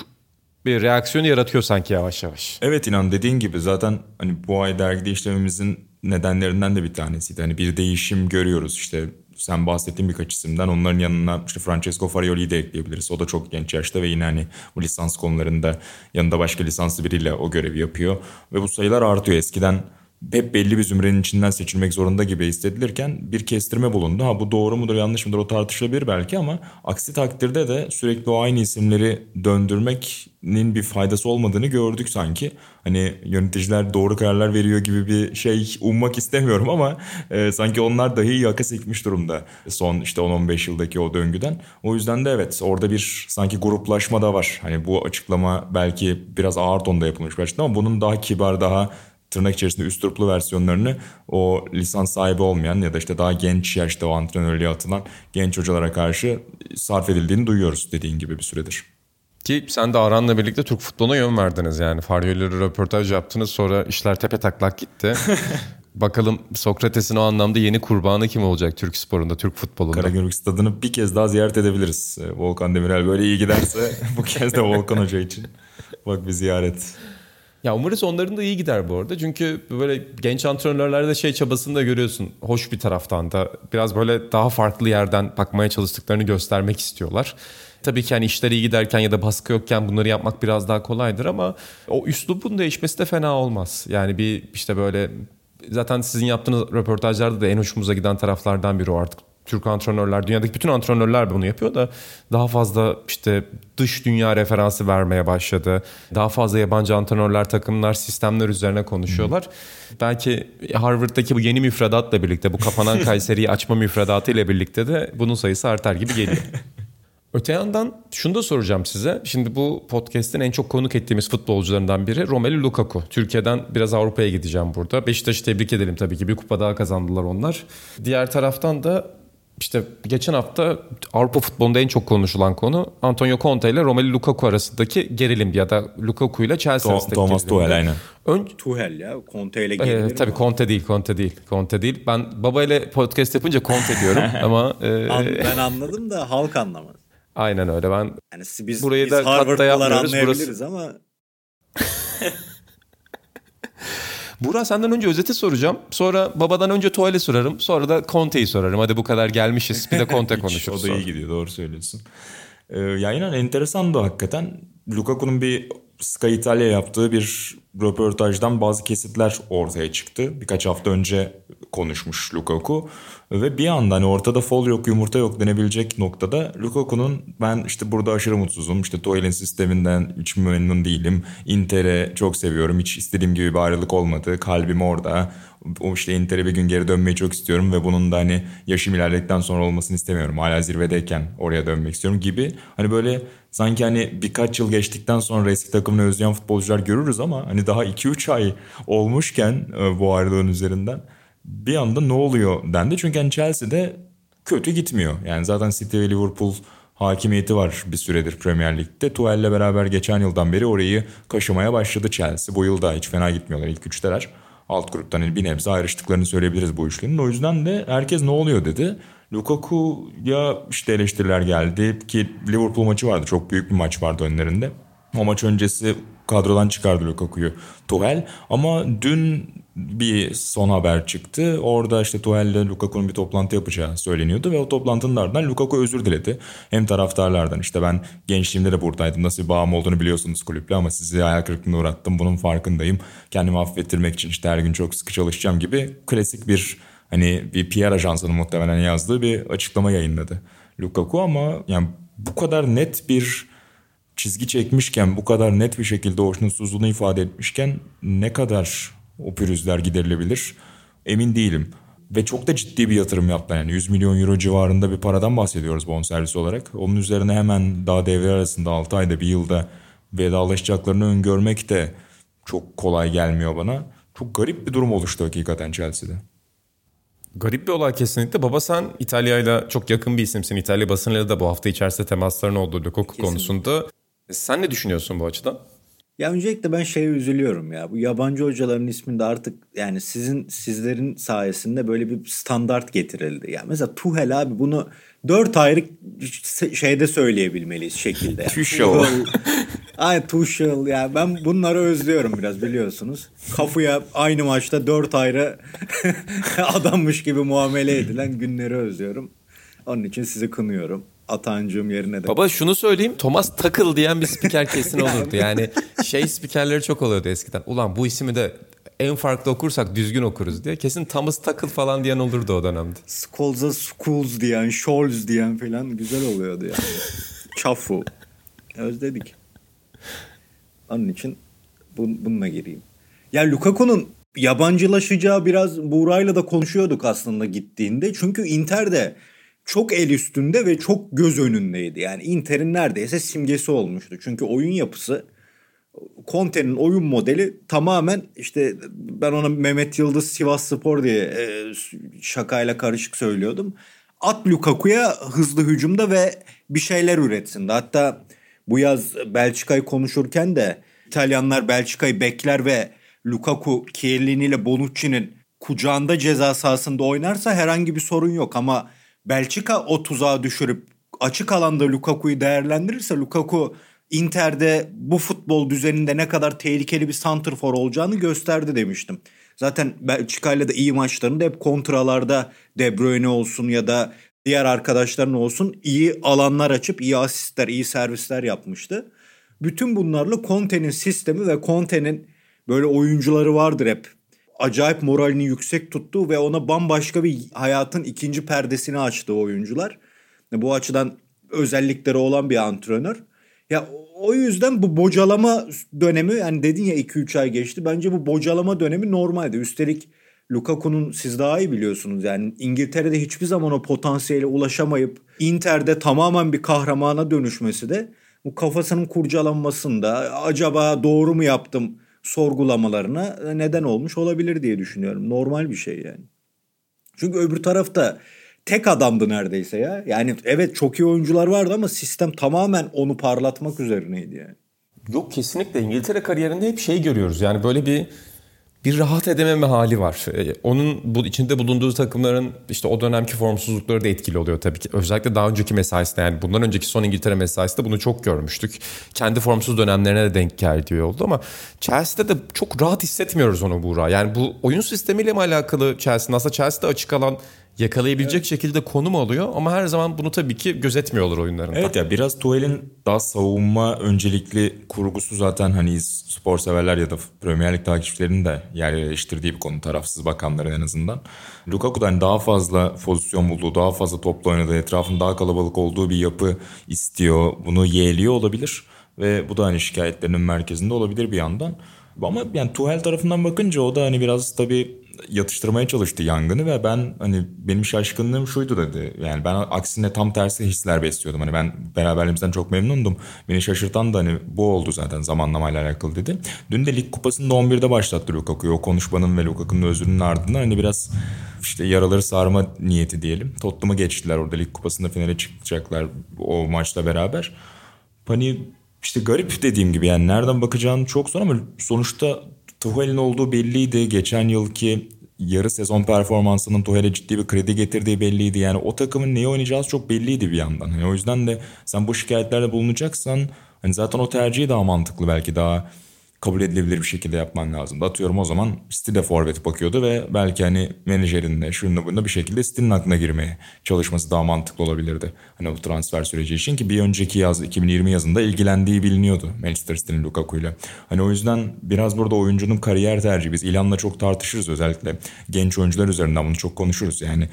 bir reaksiyonu yaratıyor sanki yavaş yavaş. Evet inan dediğin gibi zaten hani bu ay dergide işlememizin nedenlerinden de bir tanesiydi. Hani bir değişim görüyoruz işte sen bahsettiğin birkaç isimden onların yanına işte Francesco Farioli'yi de ekleyebiliriz. O da çok genç yaşta ve yine hani bu lisans konularında yanında başka lisanslı biriyle o görevi yapıyor. Ve bu sayılar artıyor. Eskiden hep belli bir zümrenin içinden seçilmek zorunda gibi hissedilirken bir kestirme bulundu. Ha bu doğru mudur yanlış mıdır o tartışılabilir belki ama aksi takdirde de sürekli o aynı isimleri döndürmenin bir faydası olmadığını gördük sanki. Hani yöneticiler doğru kararlar veriyor gibi bir şey ummak istemiyorum ama e, sanki onlar dahi yaka sekmiş durumda son işte 10-15 yıldaki o döngüden. O yüzden de evet orada bir sanki gruplaşma da var. Hani bu açıklama belki biraz ağır tonda yapılmış bir açıklama ama bunun daha kibar daha tırnak içerisinde üst turplu versiyonlarını o lisans sahibi olmayan ya da işte daha genç yaşta o antrenörlüğe atılan genç hocalara karşı sarf edildiğini duyuyoruz dediğin gibi bir süredir. Ki sen de Aran'la birlikte Türk futboluna yön verdiniz yani. Faryoli'yle röportaj yaptınız sonra işler tepe taklak gitti. *laughs* Bakalım Sokrates'in o anlamda yeni kurbanı kim olacak Türk sporunda, Türk futbolunda? Karagümrük stadını bir kez daha ziyaret edebiliriz. Ee, Volkan Demirel böyle iyi giderse *laughs* bu kez de Volkan Hoca için bak bir ziyaret. Ya umarız onların da iyi gider bu arada. Çünkü böyle genç antrenörlerde şey çabasını da görüyorsun. Hoş bir taraftan da biraz böyle daha farklı yerden bakmaya çalıştıklarını göstermek istiyorlar. Tabii ki hani işler iyi giderken ya da baskı yokken bunları yapmak biraz daha kolaydır ama o üslubun değişmesi de fena olmaz. Yani bir işte böyle zaten sizin yaptığınız röportajlarda da en hoşumuza giden taraflardan biri o artık. Türk antrenörler, dünyadaki bütün antrenörler bunu yapıyor da daha fazla işte dış dünya referansı vermeye başladı. Daha fazla yabancı antrenörler, takımlar, sistemler üzerine konuşuyorlar. Belki Harvard'daki bu yeni müfredatla birlikte, bu kapanan *laughs* Kayseri'yi açma müfredatı ile birlikte de bunun sayısı artar gibi geliyor. *laughs* Öte yandan şunu da soracağım size. Şimdi bu podcast'in en çok konuk ettiğimiz futbolcularından biri Romelu Lukaku. Türkiye'den biraz Avrupa'ya gideceğim burada. Beşiktaş'ı tebrik edelim tabii ki. Bir kupa daha kazandılar onlar. Diğer taraftan da işte geçen hafta Avrupa futbolunda en çok konuşulan konu Antonio Conte ile Romelu Lukaku arasındaki gerilim ya da Lukaku ile Chelsea arasındaki Thomas gerilim. Tuchel aynen. Ön, Tuhel ya Conte ile Ee, gerilir tabii mi? Conte değil, Conte değil, Conte değil. Ben babayla podcast yapınca Conte diyorum *laughs* ama e, ben anladım da halk anlamaz. aynen öyle. Ben Yani biz, Burayı biz da katta Harvard'lılar yapmıyoruz, anlayabiliriz ama *laughs* Burak senden önce özeti soracağım. Sonra babadan önce Tuval'i sorarım. Sonra da Conte'yi sorarım. Hadi bu kadar gelmişiz. Bir de *laughs* Conte konuşuruz. O da iyi gidiyor doğru söylüyorsun. Ee, ya inan enteresan da hakikaten. Lukaku'nun bir Sky Italia yaptığı bir röportajdan bazı kesitler ortaya çıktı. Birkaç hafta önce konuşmuş Lukaku. Ve bir anda hani ortada fol yok yumurta yok denebilecek noktada Lukaku'nun ben işte burada aşırı mutsuzum. İşte Tuchel'in sisteminden hiç memnun değilim. Inter'e çok seviyorum. Hiç istediğim gibi bir ayrılık olmadı. Kalbim orada. O işte Inter'e bir gün geri dönmeyi çok istiyorum ve bunun da hani yaşım ilerledikten sonra olmasını istemiyorum. Hala zirvedeyken oraya dönmek istiyorum gibi. Hani böyle sanki hani birkaç yıl geçtikten sonra eski takımını özleyen futbolcular görürüz ama hani daha 2-3 ay olmuşken e, bu ayrılığın üzerinden bir anda ne oluyor dendi. Çünkü hani Chelsea'de kötü gitmiyor. Yani zaten City ve Liverpool hakimiyeti var bir süredir Premier Lig'de. Tuchel'le beraber geçen yıldan beri orayı kaşımaya başladı Chelsea. Bu yılda hiç fena gitmiyorlar ilk üçteler. Alt gruptan bir nebze ayrıştıklarını söyleyebiliriz bu üçlünün. O yüzden de herkes ne oluyor dedi. Lukaku ya işte eleştiriler geldi ki Liverpool maçı vardı. Çok büyük bir maç vardı önlerinde. O maç öncesi kadrodan çıkardı Lukaku'yu Tuchel. Ama dün bir son haber çıktı. Orada işte Tuchel ile Lukaku'nun bir toplantı yapacağı söyleniyordu ve o toplantının ardından Lukaku özür diledi. Hem taraftarlardan işte ben gençliğimde de buradaydım. Nasıl bir bağım olduğunu biliyorsunuz kulüple ama sizi hayal kırıklığına uğrattım. Bunun farkındayım. Kendimi affettirmek için işte her gün çok sıkı çalışacağım gibi klasik bir hani bir PR ajansının muhtemelen yazdığı bir açıklama yayınladı. Lukaku ama yani bu kadar net bir çizgi çekmişken bu kadar net bir şekilde hoşnutsuzluğunu ifade etmişken ne kadar o pürüzler giderilebilir emin değilim. Ve çok da ciddi bir yatırım yaptı. Yani 100 milyon euro civarında bir paradan bahsediyoruz bonservis olarak. Onun üzerine hemen daha devre arasında 6 ayda bir yılda vedalaşacaklarını öngörmek de çok kolay gelmiyor bana. Çok garip bir durum oluştu hakikaten Chelsea'de. Garip bir olay kesinlikle. Baba sen İtalya'yla çok yakın bir isimsin. İtalya basınıyla da bu hafta içerisinde temasların oldu Lukaku konusunda. Sen ne düşünüyorsun bu açıdan? Ya öncelikle ben şeye üzülüyorum ya. Bu yabancı hocaların isminde artık yani sizin sizlerin sayesinde böyle bir standart getirildi. Ya mesela Tuhel abi bunu dört ayrı şeyde söyleyebilmeliyiz şekilde. Yani. *laughs* Tuchel. Ay Tuchel ya ben bunları özlüyorum biraz biliyorsunuz. Kafuya aynı maçta dört ayrı *laughs* adammış gibi muamele edilen günleri özlüyorum. Onun için sizi kınıyorum. Atancığım yerine de. Baba şunu söyleyeyim. Thomas Tuchel diyen bir spiker kesin *laughs* olurdu. Yani şey spikerleri çok oluyordu eskiden. Ulan bu ismi de en farklı okursak düzgün okuruz diye. Kesin Thomas Tuchel falan diyen olurdu o dönemde. Skolza Schools diyen, Scholz diyen falan güzel oluyordu yani. *laughs* Çafu. Özledik. Onun için bun, bununla gireyim. Ya Lukaku'nun yabancılaşacağı biraz Buğra'yla da konuşuyorduk aslında gittiğinde. Çünkü Inter de çok el üstünde ve çok göz önündeydi. Yani Inter'in neredeyse simgesi olmuştu. Çünkü oyun yapısı Conte'nin oyun modeli tamamen işte ben ona Mehmet Yıldız Sivas Spor diye e, şakayla karışık söylüyordum. At Lukaku'ya hızlı hücumda ve bir şeyler üretsin. Hatta bu yaz Belçika'yı konuşurken de İtalyanlar Belçika'yı bekler ve Lukaku Chiellini ile Bonucci'nin kucağında ceza sahasında oynarsa herhangi bir sorun yok ama Belçika o tuzağa düşürüp açık alanda Lukaku'yu değerlendirirse Lukaku Inter'de bu futbol düzeninde ne kadar tehlikeli bir santrfor olacağını gösterdi demiştim. Zaten Belçika'yla da iyi maçlarında hep kontralarda De Bruyne olsun ya da diğer arkadaşların olsun iyi alanlar açıp iyi asistler, iyi servisler yapmıştı. Bütün bunlarla Conte'nin sistemi ve Conte'nin böyle oyuncuları vardır hep. Acayip moralini yüksek tuttu ve ona bambaşka bir hayatın ikinci perdesini açtı oyuncular. Bu açıdan özellikleri olan bir antrenör. Ya o yüzden bu bocalama dönemi yani dedin ya 2-3 ay geçti. Bence bu bocalama dönemi normaldi. Üstelik Lukaku'nun siz daha iyi biliyorsunuz yani İngiltere'de hiçbir zaman o potansiyele ulaşamayıp Inter'de tamamen bir kahramana dönüşmesi de bu kafasının kurcalanmasında acaba doğru mu yaptım sorgulamalarına neden olmuş olabilir diye düşünüyorum. Normal bir şey yani. Çünkü öbür tarafta tek adamdı neredeyse ya. Yani evet çok iyi oyuncular vardı ama sistem tamamen onu parlatmak üzerineydi yani. Yok kesinlikle İngiltere kariyerinde hep şey görüyoruz. Yani böyle bir bir rahat edememe hali var. Ee, onun bu içinde bulunduğu takımların işte o dönemki formsuzlukları da etkili oluyor tabii ki. Özellikle daha önceki mesaisinde yani bundan önceki son İngiltere mesaisinde bunu çok görmüştük. Kendi formsuz dönemlerine de denk geldiği oldu ama Chelsea'de de çok rahat hissetmiyoruz onu Buğra. Yani bu oyun sistemiyle mi alakalı Chelsea'nin aslında Chelsea'de açık alan yakalayabilecek evet. şekilde konum alıyor ama her zaman bunu tabii ki gözetmiyorlar oyunlarında. Evet ya biraz Tuhel'in daha savunma öncelikli kurgusu zaten hani spor severler ya da Premier Lig takipçilerinin de yer yerleştirdiği bir konu tarafsız bakanların en azından. Lukaku'dan daha fazla pozisyon bulduğu, daha fazla topla oynadığı, etrafın daha kalabalık olduğu bir yapı istiyor. Bunu yeğliyor olabilir ve bu da hani şikayetlerinin merkezinde olabilir bir yandan. Ama yani Tuhel tarafından bakınca o da hani biraz tabii yatıştırmaya çalıştı yangını ve ben hani benim şaşkınlığım şuydu dedi. Yani ben aksine tam tersi hisler besliyordum. Hani ben beraberliğimizden çok memnundum. Beni şaşırtan da hani bu oldu zaten zamanlamayla alakalı dedi. Dün de lig kupasında 11'de başlattı Lukaku'yu. O konuşmanın ve Lukaku'nun özrünün ardından hani biraz işte yaraları sarma niyeti diyelim. Tottenham'a geçtiler orada lig kupasında finale çıkacaklar o maçla beraber. Hani işte garip dediğim gibi yani nereden bakacağını çok zor ama sonuçta Tuhel'in olduğu belliydi. Geçen yılki yarı sezon performansının Tuhel'e ciddi bir kredi getirdiği belliydi. Yani o takımın neyi oynayacağız çok belliydi bir yandan. Yani o yüzden de sen bu şikayetlerde bulunacaksan hani zaten o tercihi daha mantıklı belki daha kabul edilebilir bir şekilde yapman lazım. Atıyorum o zaman de forvet bakıyordu ve belki hani menajerinle şununla bunda bir şekilde City'nin aklına girmeye çalışması daha mantıklı olabilirdi. Hani bu transfer süreci için ki bir önceki yaz 2020 yazında ilgilendiği biliniyordu Manchester City'nin Lukaku'yla. Hani o yüzden biraz burada oyuncunun kariyer tercihi biz İlan'la çok tartışırız özellikle genç oyuncular üzerinden bunu çok konuşuruz. Yani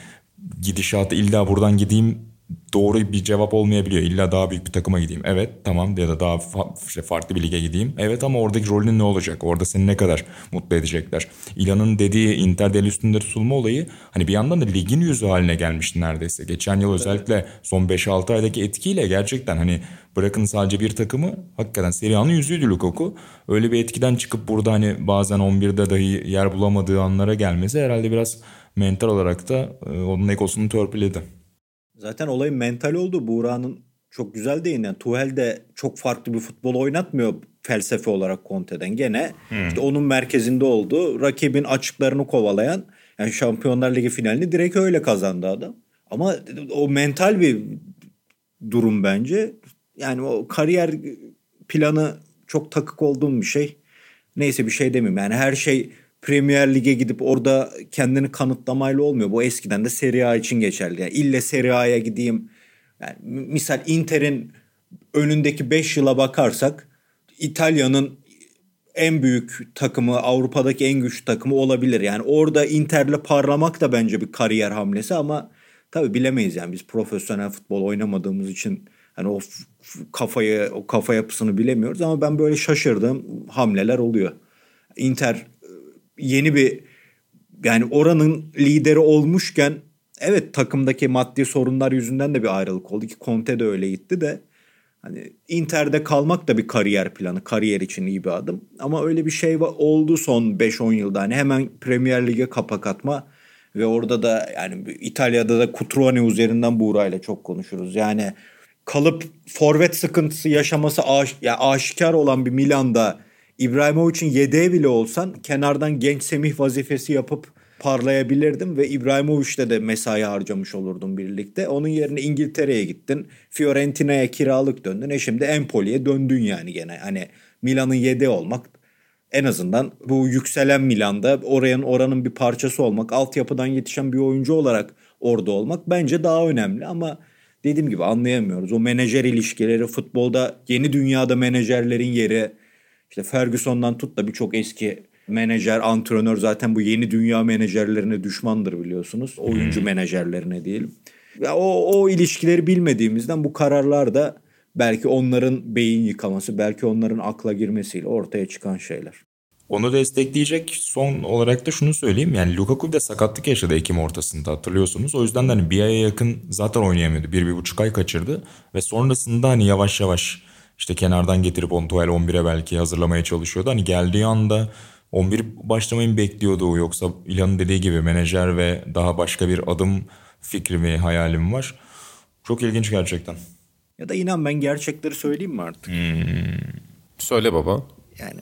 gidişatı illa buradan gideyim doğru bir cevap olmayabiliyor. İlla daha büyük bir takıma gideyim. Evet tamam ya da daha fa- işte farklı bir lige gideyim. Evet ama oradaki rolün ne olacak? Orada seni ne kadar mutlu edecekler? İlan'ın dediği Inter'de el üstünde tutulma olayı hani bir yandan da ligin yüzü haline gelmişti neredeyse. Geçen yıl özellikle son 5-6 aydaki etkiyle gerçekten hani bırakın sadece bir takımı hakikaten Serie A'nın yüzüydü Lukaku. Öyle bir etkiden çıkıp burada hani bazen 11'de dahi yer bulamadığı anlara gelmesi herhalde biraz mental olarak da e, onun ekosunu törpüledi. Zaten olayın mental oldu. Buğra'nın çok güzel değin. Yani Tuhel de çok farklı bir futbol oynatmıyor felsefe olarak Conte'den. Gene hmm. işte onun merkezinde oldu. Rakibin açıklarını kovalayan yani Şampiyonlar Ligi finalini direkt öyle kazandı adam. Ama o mental bir durum bence. Yani o kariyer planı çok takık olduğum bir şey. Neyse bir şey demeyeyim. Yani her şey Premier Lig'e gidip orada kendini kanıtlamayla olmuyor. Bu eskiden de Serie A için geçerli. Yani ille Serie A'ya gideyim. Yani misal Inter'in önündeki 5 yıla bakarsak İtalya'nın en büyük takımı, Avrupa'daki en güçlü takımı olabilir. Yani orada Inter'le parlamak da bence bir kariyer hamlesi ama tabii bilemeyiz yani biz profesyonel futbol oynamadığımız için hani o kafayı, o kafa yapısını bilemiyoruz ama ben böyle şaşırdığım hamleler oluyor. Inter yeni bir yani oranın lideri olmuşken evet takımdaki maddi sorunlar yüzünden de bir ayrılık oldu ki Conte de öyle gitti de hani Inter'de kalmak da bir kariyer planı. Kariyer için iyi bir adım. Ama öyle bir şey oldu son 5-10 yılda. Hani hemen Premier Lig'e kapak atma ve orada da yani İtalya'da da Cutrone üzerinden Buğra'yla çok konuşuruz. Yani kalıp forvet sıkıntısı yaşaması aş, yani aşikar olan bir Milan'da İbrahimovic'in yedeği bile olsan kenardan genç Semih vazifesi yapıp parlayabilirdim ve İbrahimovic'le de mesai harcamış olurdum birlikte. Onun yerine İngiltere'ye gittin. Fiorentina'ya kiralık döndün. E şimdi Empoli'ye döndün yani gene. Hani Milan'ın yedeği olmak en azından bu yükselen Milan'da oranın oranın bir parçası olmak, altyapıdan yetişen bir oyuncu olarak orada olmak bence daha önemli ama dediğim gibi anlayamıyoruz. O menajer ilişkileri futbolda yeni dünyada menajerlerin yeri işte Ferguson'dan tut da birçok eski menajer, antrenör zaten bu yeni dünya menajerlerine düşmandır biliyorsunuz. Oyuncu menajerlerine diyelim. Ya o, o ilişkileri bilmediğimizden bu kararlar da belki onların beyin yıkaması, belki onların akla girmesiyle ortaya çıkan şeyler. Onu destekleyecek son olarak da şunu söyleyeyim. Yani Lukaku da sakatlık yaşadı Ekim ortasında hatırlıyorsunuz. O yüzden de hani bir aya yakın zaten oynayamıyordu. Bir, bir buçuk ay kaçırdı. Ve sonrasında hani yavaş yavaş işte kenardan getirip onu Tuchel 11'e belki hazırlamaya çalışıyordu. Hani geldiği anda 11 başlamayı mı bekliyordu yoksa İlhan'ın dediği gibi menajer ve daha başka bir adım fikrimi, hayalim var. Çok ilginç gerçekten. Ya da inan ben gerçekleri söyleyeyim mi artık? Söyle baba. Yani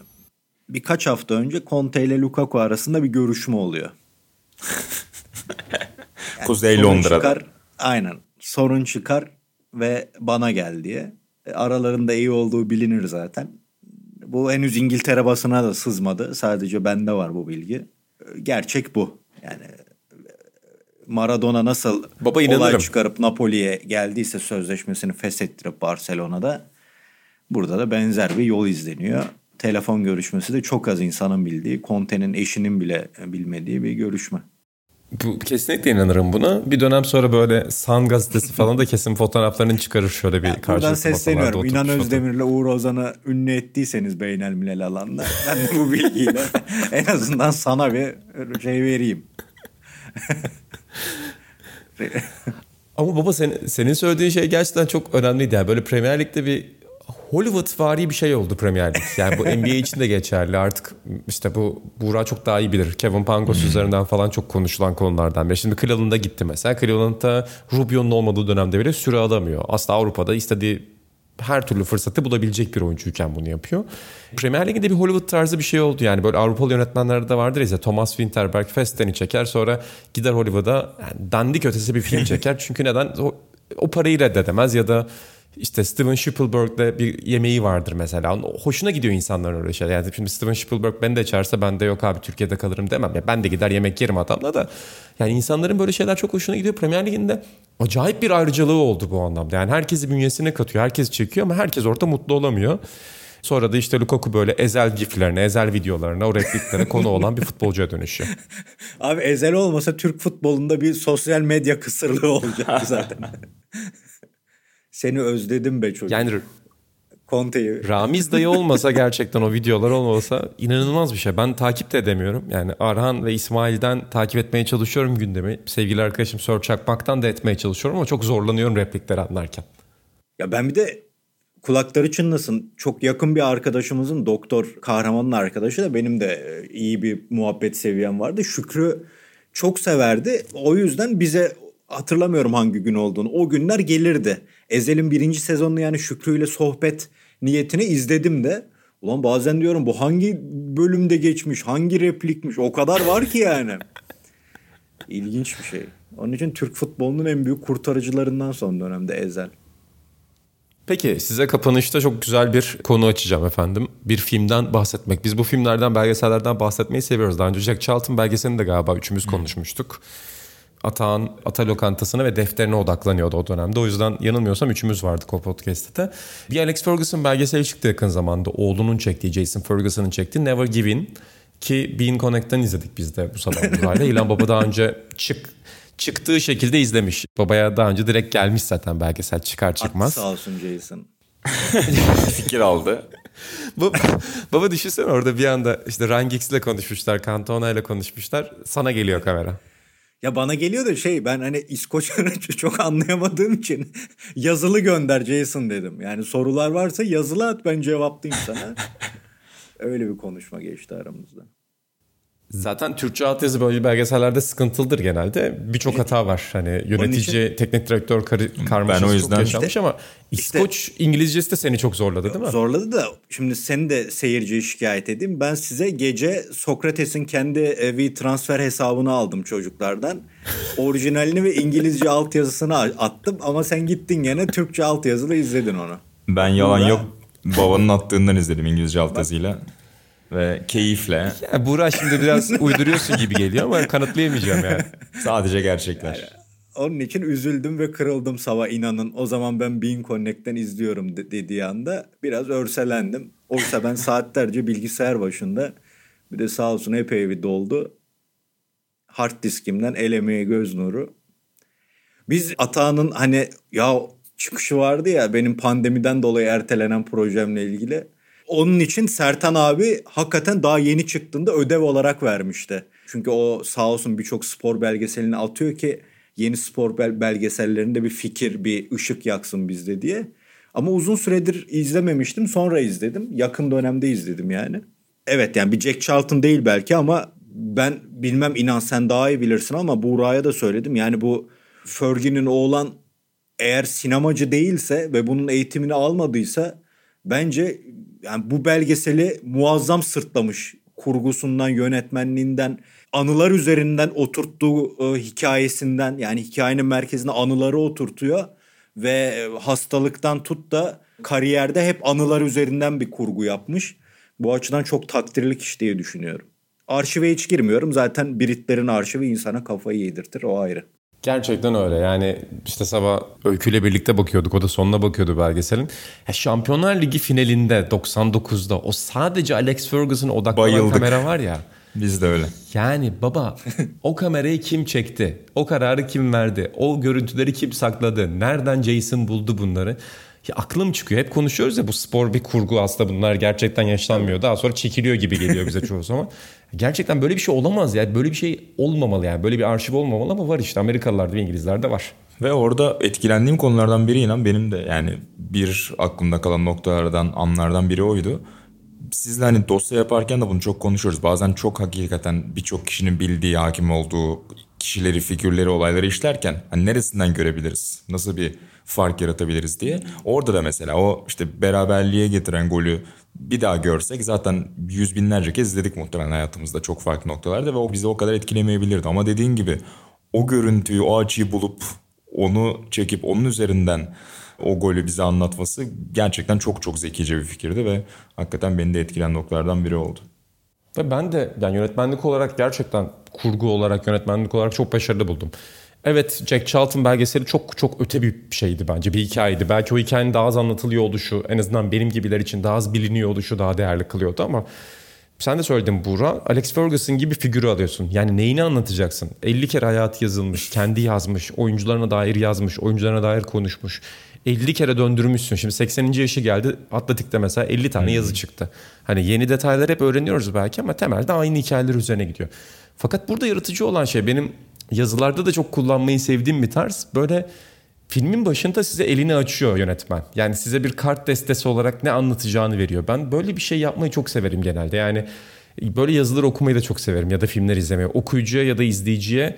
birkaç hafta önce Conte ile Lukaku arasında bir görüşme oluyor. *laughs* Kuzey Sorun Londra'da. Çıkar, aynen. Sorun çıkar ve bana gel diye. E, Aralarında iyi olduğu bilinir zaten. Bu henüz İngiltere basına da sızmadı. Sadece bende var bu bilgi. E, Gerçek bu. Yani e, Maradona nasıl Baba olay çıkarıp Napoli'ye geldiyse sözleşmesini feshettirip Barcelona'da burada da benzer bir yol izleniyor. Telefon görüşmesi de çok az insanın bildiği, Conte'nin eşinin bile bilmediği bir görüşme. Bu, kesinlikle inanırım buna. Bir dönem sonra böyle Sun gazetesi *laughs* falan da kesin fotoğraflarını çıkarır şöyle bir Buradan karşılıklı masalarda sesleniyorum. İnan. Özdemir'le Uğur Ozan'ı ünlü ettiyseniz beynelmilel alanda ben de bu bilgiyle *laughs* en azından sana bir şey vereyim. *laughs* Ama baba sen, senin söylediğin şey gerçekten çok önemliydi. Yani böyle Premier Lig'de bir Hollywood vari bir şey oldu Premier Lig. Yani bu NBA için de geçerli. Artık işte bu Buğra çok daha iyi bilir. Kevin Pangos üzerinden falan çok konuşulan konulardan biri. Şimdi Cleveland'a gitti mesela. Cleveland'da Rubio'nun olmadığı dönemde bile süre alamıyor. Aslında Avrupa'da istediği her türlü fırsatı bulabilecek bir oyuncuyken bunu yapıyor. Premier Lig'de bir Hollywood tarzı bir şey oldu yani böyle Avrupalı yönetmenlerde de vardır ya Thomas Winterberg Fest'ini çeker sonra gider Hollywood'a yani dandik ötesi bir film *laughs* çeker. Çünkü neden o, o parayı reddedemez ya da işte Steven Spielberg'de bir yemeği vardır mesela. Hoşuna gidiyor insanların öyle şeyler. Yani şimdi Steven Spielberg beni de çağırsa ben de yok abi Türkiye'de kalırım demem. Ya ben de gider yemek yerim adamla da. Yani insanların böyle şeyler çok hoşuna gidiyor. Premier Lig'inde acayip bir ayrıcalığı oldu bu anlamda. Yani herkesi bünyesine katıyor. Herkes çekiyor ama herkes orada mutlu olamıyor. Sonra da işte Lukaku böyle ezel giflerine, ezel videolarına, o repliklere konu olan bir futbolcuya dönüşüyor. *laughs* Abi ezel olmasa Türk futbolunda bir sosyal medya kısırlığı olacaktı zaten. *laughs* Seni özledim be çocuk. Yani Conte'yi. Ramiz dayı olmasa gerçekten o videolar olmasa inanılmaz bir şey. Ben takip de edemiyorum. Yani Arhan ve İsmail'den takip etmeye çalışıyorum gündemi. Sevgili arkadaşım Sör Çakmak'tan da etmeye çalışıyorum ama çok zorlanıyorum replikleri anlarken. Ya ben bir de kulakları çınlasın. Çok yakın bir arkadaşımızın doktor kahramanın arkadaşı da benim de e, iyi bir muhabbet seviyem vardı. Şükrü çok severdi. O yüzden bize hatırlamıyorum hangi gün olduğunu. O günler gelirdi. Ezel'in birinci sezonunu yani Şükrü ile sohbet niyetini izledim de. Ulan bazen diyorum bu hangi bölümde geçmiş, hangi replikmiş o kadar var ki yani. *laughs* İlginç bir şey. Onun için Türk futbolunun en büyük kurtarıcılarından son dönemde Ezel. Peki size kapanışta çok güzel bir konu açacağım efendim. Bir filmden bahsetmek. Biz bu filmlerden, belgesellerden bahsetmeyi seviyoruz. Daha önce Jack Charlton belgeselini de galiba üçümüz konuşmuştuk. Atağın ata lokantasına ve defterine odaklanıyordu o dönemde. O yüzden yanılmıyorsam üçümüz vardık o podcast'te. Bir Alex Ferguson belgeseli çıktı yakın zamanda. Oğlunun çektiği, Jason Ferguson'ın çektiği Never Give In. Ki Bean Connect'ten izledik biz de bu sabah Burayla. İlhan Baba daha önce çık çıktığı şekilde izlemiş. Babaya daha önce direkt gelmiş zaten belgesel çıkar çıkmaz. Sağ olsun Jason. *laughs* Fikir aldı. baba, baba düşünsene orada bir anda işte Rangix ile konuşmuşlar, Cantona ile konuşmuşlar. Sana geliyor kamera. Ya bana geliyor da şey ben hani İskoçları *laughs* çok anlayamadığım için yazılı gönder Jason dedim. Yani sorular varsa yazılı at ben cevaplayayım sana. *laughs* Öyle bir konuşma geçti aramızda. Zaten Türkçe altyazı böyle belgesellerde sıkıntılıdır genelde. Birçok hata var. Hani yönetici, teknik direktör kar- karmaşası Ben o yüzden- çok yaşanmış ama İskoç İngilizcesi de seni çok zorladı değil mi? Zorladı da şimdi seni de seyirciye şikayet edeyim. Ben size gece Sokrates'in kendi evi transfer hesabını aldım çocuklardan. Orijinalini ve İngilizce *laughs* altyazısını attım ama sen gittin gene Türkçe altyazılı izledin onu. Ben yalan Buğra. yok babanın attığından izledim İngilizce altyazıyla. Ve keyifle Yani Buğra şimdi biraz uyduruyorsun gibi geliyor ama kanıtlayamayacağım yani. sadece gerçekler. Onun için üzüldüm ve kırıldım sabah inanın. O zaman ben Bean Connect'ten izliyorum de- dediği anda biraz örselendim. Oysa ben saatlerce bilgisayar başında bir de sağ olsun epey bir doldu. Hard diskimden el emeği göz nuru. Biz Atağan'ın hani ya çıkışı vardı ya benim pandemiden dolayı ertelenen projemle ilgili. Onun için Sertan abi hakikaten daha yeni çıktığında ödev olarak vermişti. Çünkü o sağ olsun birçok spor belgeselini atıyor ki yeni spor bel- belgesellerinde bir fikir, bir ışık yaksın bizde diye. Ama uzun süredir izlememiştim. Sonra izledim. Yakın dönemde izledim yani. Evet yani bir Jack Charlton değil belki ama ben bilmem inan sen daha iyi bilirsin ama Buğra'ya da söyledim. Yani bu Fergie'nin oğlan eğer sinemacı değilse ve bunun eğitimini almadıysa bence yani bu belgeseli muazzam sırtlamış. Kurgusundan, yönetmenliğinden, anılar üzerinden oturttuğu e, hikayesinden yani hikayenin merkezine anıları oturtuyor ve e, hastalıktan tut da kariyerde hep anılar üzerinden bir kurgu yapmış. Bu açıdan çok takdirlik iş diye düşünüyorum. Arşive hiç girmiyorum. Zaten Britlerin arşivi insana kafayı yedirtir. O ayrı. Gerçekten öyle. Yani işte sabah Öykü'yle birlikte bakıyorduk. O da sonuna bakıyordu belgeselin. Ya Şampiyonlar Ligi finalinde 99'da o sadece Alex Ferguson'a odaklanan Bayıldık. kamera var ya. Biz de öyle. Yani baba o kamerayı kim çekti? O kararı kim verdi? O görüntüleri kim sakladı? Nereden Jason buldu bunları? Ya aklım çıkıyor. Hep konuşuyoruz ya bu spor bir kurgu aslında bunlar gerçekten yaşanmıyor. Daha sonra çekiliyor gibi geliyor bize çoğu zaman. *laughs* Gerçekten böyle bir şey olamaz ya. Böyle bir şey olmamalı yani. Böyle bir arşiv olmamalı ama var işte Amerikalılarda ve İngilizlerde var. Ve orada etkilendiğim konulardan biri inan benim de yani bir aklımda kalan noktalardan, anlardan biri oydu. Sizle hani dosya yaparken de bunu çok konuşuyoruz. Bazen çok hakikaten birçok kişinin bildiği, hakim olduğu kişileri, figürleri, olayları işlerken hani neresinden görebiliriz? Nasıl bir fark yaratabiliriz diye. Orada da mesela o işte beraberliğe getiren golü bir daha görsek zaten yüz binlerce kez izledik muhtemelen hayatımızda çok farklı noktalarda ve o bizi o kadar etkilemeyebilirdi. Ama dediğin gibi o görüntüyü, o açıyı bulup onu çekip onun üzerinden o golü bize anlatması gerçekten çok çok zekice bir fikirdi ve hakikaten beni de etkilen noktalardan biri oldu. Ve ben de yani yönetmenlik olarak gerçekten kurgu olarak yönetmenlik olarak çok başarılı buldum. Evet Jack Charlton belgeseli çok çok öte bir şeydi bence bir hikayeydi. Belki o hikayenin daha az anlatılıyor oluşu en azından benim gibiler için daha az biliniyor oluşu daha değerli kılıyordu ama sen de söyledin Buğra. Alex Ferguson gibi figürü alıyorsun. Yani neyini anlatacaksın? 50 kere hayatı yazılmış, kendi yazmış, oyuncularına dair yazmış, oyuncularına dair konuşmuş. 50 kere döndürmüşsün. Şimdi 80. yaşı geldi. Atletik'te mesela 50 tane yazı çıktı. Hani yeni detaylar hep öğreniyoruz belki ama temelde aynı hikayeler üzerine gidiyor. Fakat burada yaratıcı olan şey benim yazılarda da çok kullanmayı sevdiğim bir tarz. Böyle filmin başında size elini açıyor yönetmen. Yani size bir kart destesi olarak ne anlatacağını veriyor. Ben böyle bir şey yapmayı çok severim genelde. Yani böyle yazıları okumayı da çok severim ya da filmler izlemeyi. Okuyucuya ya da izleyiciye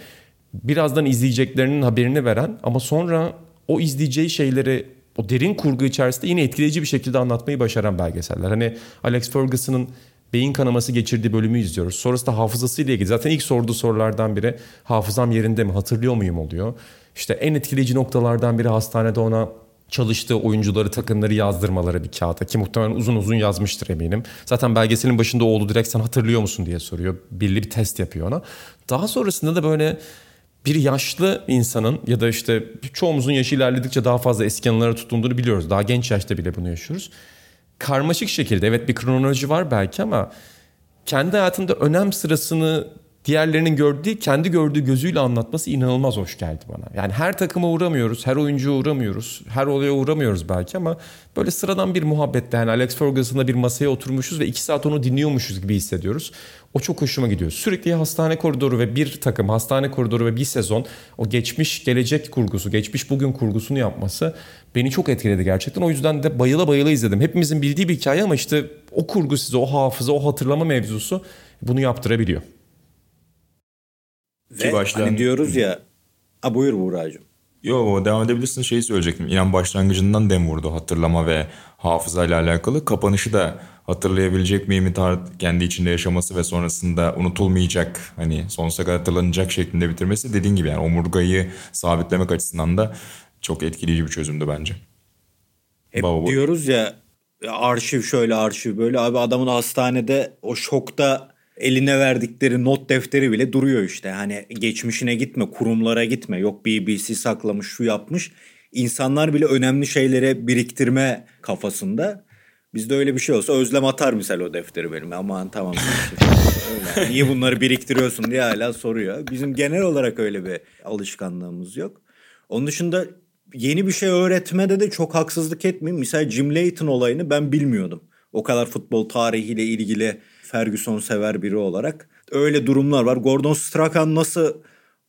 birazdan izleyeceklerinin haberini veren ama sonra o izleyeceği şeyleri o derin kurgu içerisinde yine etkileyici bir şekilde anlatmayı başaran belgeseller. Hani Alex Ferguson'ın beyin kanaması geçirdiği bölümü izliyoruz. Sonrasında hafızasıyla ilgili zaten ilk sorduğu sorulardan biri hafızam yerinde mi hatırlıyor muyum oluyor. İşte en etkileyici noktalardan biri hastanede ona çalıştığı oyuncuları takımları yazdırmaları bir kağıta ki muhtemelen uzun uzun yazmıştır eminim. Zaten belgeselin başında oğlu direkt sen hatırlıyor musun diye soruyor. Belli bir test yapıyor ona. Daha sonrasında da böyle bir yaşlı insanın ya da işte çoğumuzun yaşı ilerledikçe daha fazla eski anılara tutunduğunu biliyoruz. Daha genç yaşta bile bunu yaşıyoruz. Karmaşık şekilde evet bir kronoloji var belki ama kendi hayatında önem sırasını diğerlerinin gördüğü, kendi gördüğü gözüyle anlatması inanılmaz hoş geldi bana. Yani her takıma uğramıyoruz, her oyuncuya uğramıyoruz, her olaya uğramıyoruz belki ama böyle sıradan bir muhabbette yani Alex Ferguson'la bir masaya oturmuşuz ve iki saat onu dinliyormuşuz gibi hissediyoruz. O çok hoşuma gidiyor. Sürekli hastane koridoru ve bir takım hastane koridoru ve bir sezon o geçmiş gelecek kurgusu, geçmiş bugün kurgusunu yapması beni çok etkiledi gerçekten. O yüzden de bayıla bayıla izledim. Hepimizin bildiği bir hikaye ama işte o kurgu size, o hafıza, o hatırlama mevzusu bunu yaptırabiliyor. Ve başlayan... hani diyoruz ya... Ha buyur Buğra'cığım. Yo devam edebilirsin şeyi söyleyecektim. İnan başlangıcından dem vurdu hatırlama ve hafıza ile alakalı. Kapanışı da hatırlayabilecek miyim kendi içinde yaşaması ve sonrasında unutulmayacak hani sonsuza kadar hatırlanacak şeklinde bitirmesi dediğin gibi yani omurgayı sabitlemek açısından da çok etkileyici bir çözümdü bence. Hep Baba, diyoruz ya arşiv şöyle arşiv böyle abi adamın hastanede o şokta eline verdikleri not defteri bile duruyor işte. Hani geçmişine gitme, kurumlara gitme. Yok BBC saklamış, şu yapmış. İnsanlar bile önemli şeylere biriktirme kafasında. Bizde öyle bir şey olsa Özlem atar misal o defteri benim. Aman tamam. *laughs* öyle. Niye bunları biriktiriyorsun diye hala soruyor. Bizim genel olarak öyle bir alışkanlığımız yok. Onun dışında yeni bir şey öğretmede de çok haksızlık etmeyeyim. Misal Jim Layton olayını ben bilmiyordum. O kadar futbol tarihiyle ilgili Ferguson sever biri olarak. Öyle durumlar var. Gordon Strachan nasıl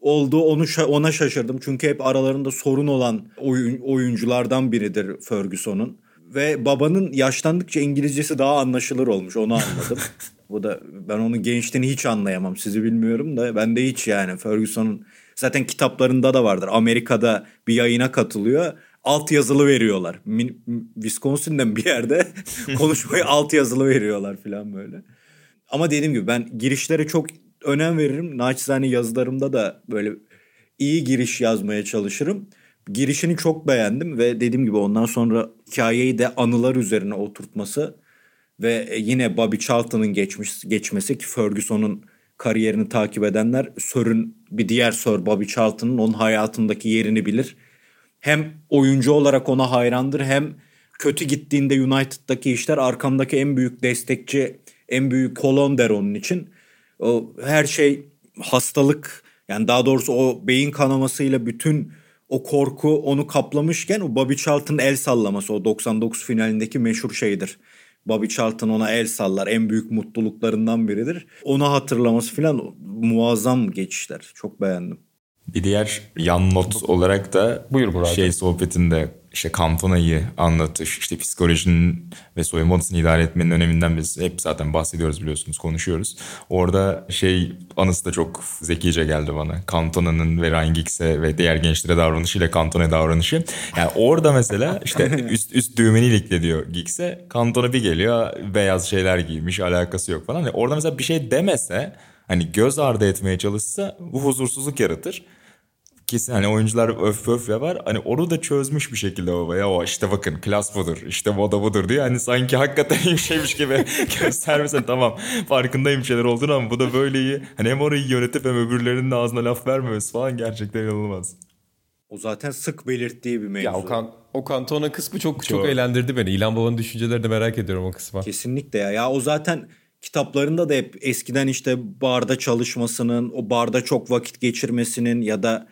oldu onu ona şaşırdım. Çünkü hep aralarında sorun olan oyun, oyunculardan biridir Ferguson'un. Ve babanın yaşlandıkça İngilizcesi daha anlaşılır olmuş onu anladım. *laughs* Bu da ben onun gençliğini hiç anlayamam sizi bilmiyorum da ben de hiç yani Ferguson'un Zaten kitaplarında da vardır. Amerika'da bir yayına katılıyor. Alt yazılı veriyorlar. Wisconsin'den bir yerde *laughs* konuşmayı alt yazılı veriyorlar falan böyle. Ama dediğim gibi ben girişlere çok önem veririm. Naçizane yazılarımda da böyle iyi giriş yazmaya çalışırım. Girişini çok beğendim ve dediğim gibi ondan sonra hikayeyi de anılar üzerine oturtması ve yine Bobby Charlton'ın geçmiş, geçmesi ki Ferguson'un kariyerini takip edenler Sör'ün bir diğer Sör Bobby Charlton'ın onun hayatındaki yerini bilir. Hem oyuncu olarak ona hayrandır hem kötü gittiğinde United'daki işler arkamdaki en büyük destekçi, en büyük kolon der onun için. O her şey hastalık yani daha doğrusu o beyin kanamasıyla bütün o korku onu kaplamışken o Bobby Charlton'ın el sallaması o 99 finalindeki meşhur şeydir. Bobby Charlton ona el sallar en büyük mutluluklarından biridir. Onu hatırlaması falan muazzam geçişler. Çok beğendim. Bir diğer yan not olarak da Buyur Burak. şey sohbetinde işte Cantona'yı anlatış, işte psikolojinin ve soyunma odasını idare etmenin öneminden biz hep zaten bahsediyoruz biliyorsunuz, konuşuyoruz. Orada şey anısı da çok zekice geldi bana. Cantona'nın ve Ryan Giggs'e ve diğer gençlere davranışı ile Cantona'ya davranışı. Yani orada mesela işte *laughs* üst, üst düğmeni ilikle diyor Giggs'e. Cantona bir geliyor beyaz şeyler giymiş alakası yok falan. Yani orada mesela bir şey demese hani göz ardı etmeye çalışsa bu huzursuzluk yaratır kesin hani oyuncular öf öf yapar. Hani onu da çözmüş bir şekilde baba ya o işte bakın klas budur işte moda budur diyor. Hani sanki hakikaten *laughs* bir şeymiş gibi göstermesen tamam farkındayım şeyler olduğunu ama bu da böyle iyi. Hani hem orayı yönetip hem öbürlerinin de ağzına laf vermemesi falan gerçekten inanılmaz. O zaten sık belirttiği bir mevzu. Ya o, kan, o kantona kısmı çok, çok çok eğlendirdi beni. İlhan Baba'nın düşünceleri de merak ediyorum o kısma. Kesinlikle ya. Ya o zaten kitaplarında da hep eskiden işte barda çalışmasının, o barda çok vakit geçirmesinin ya da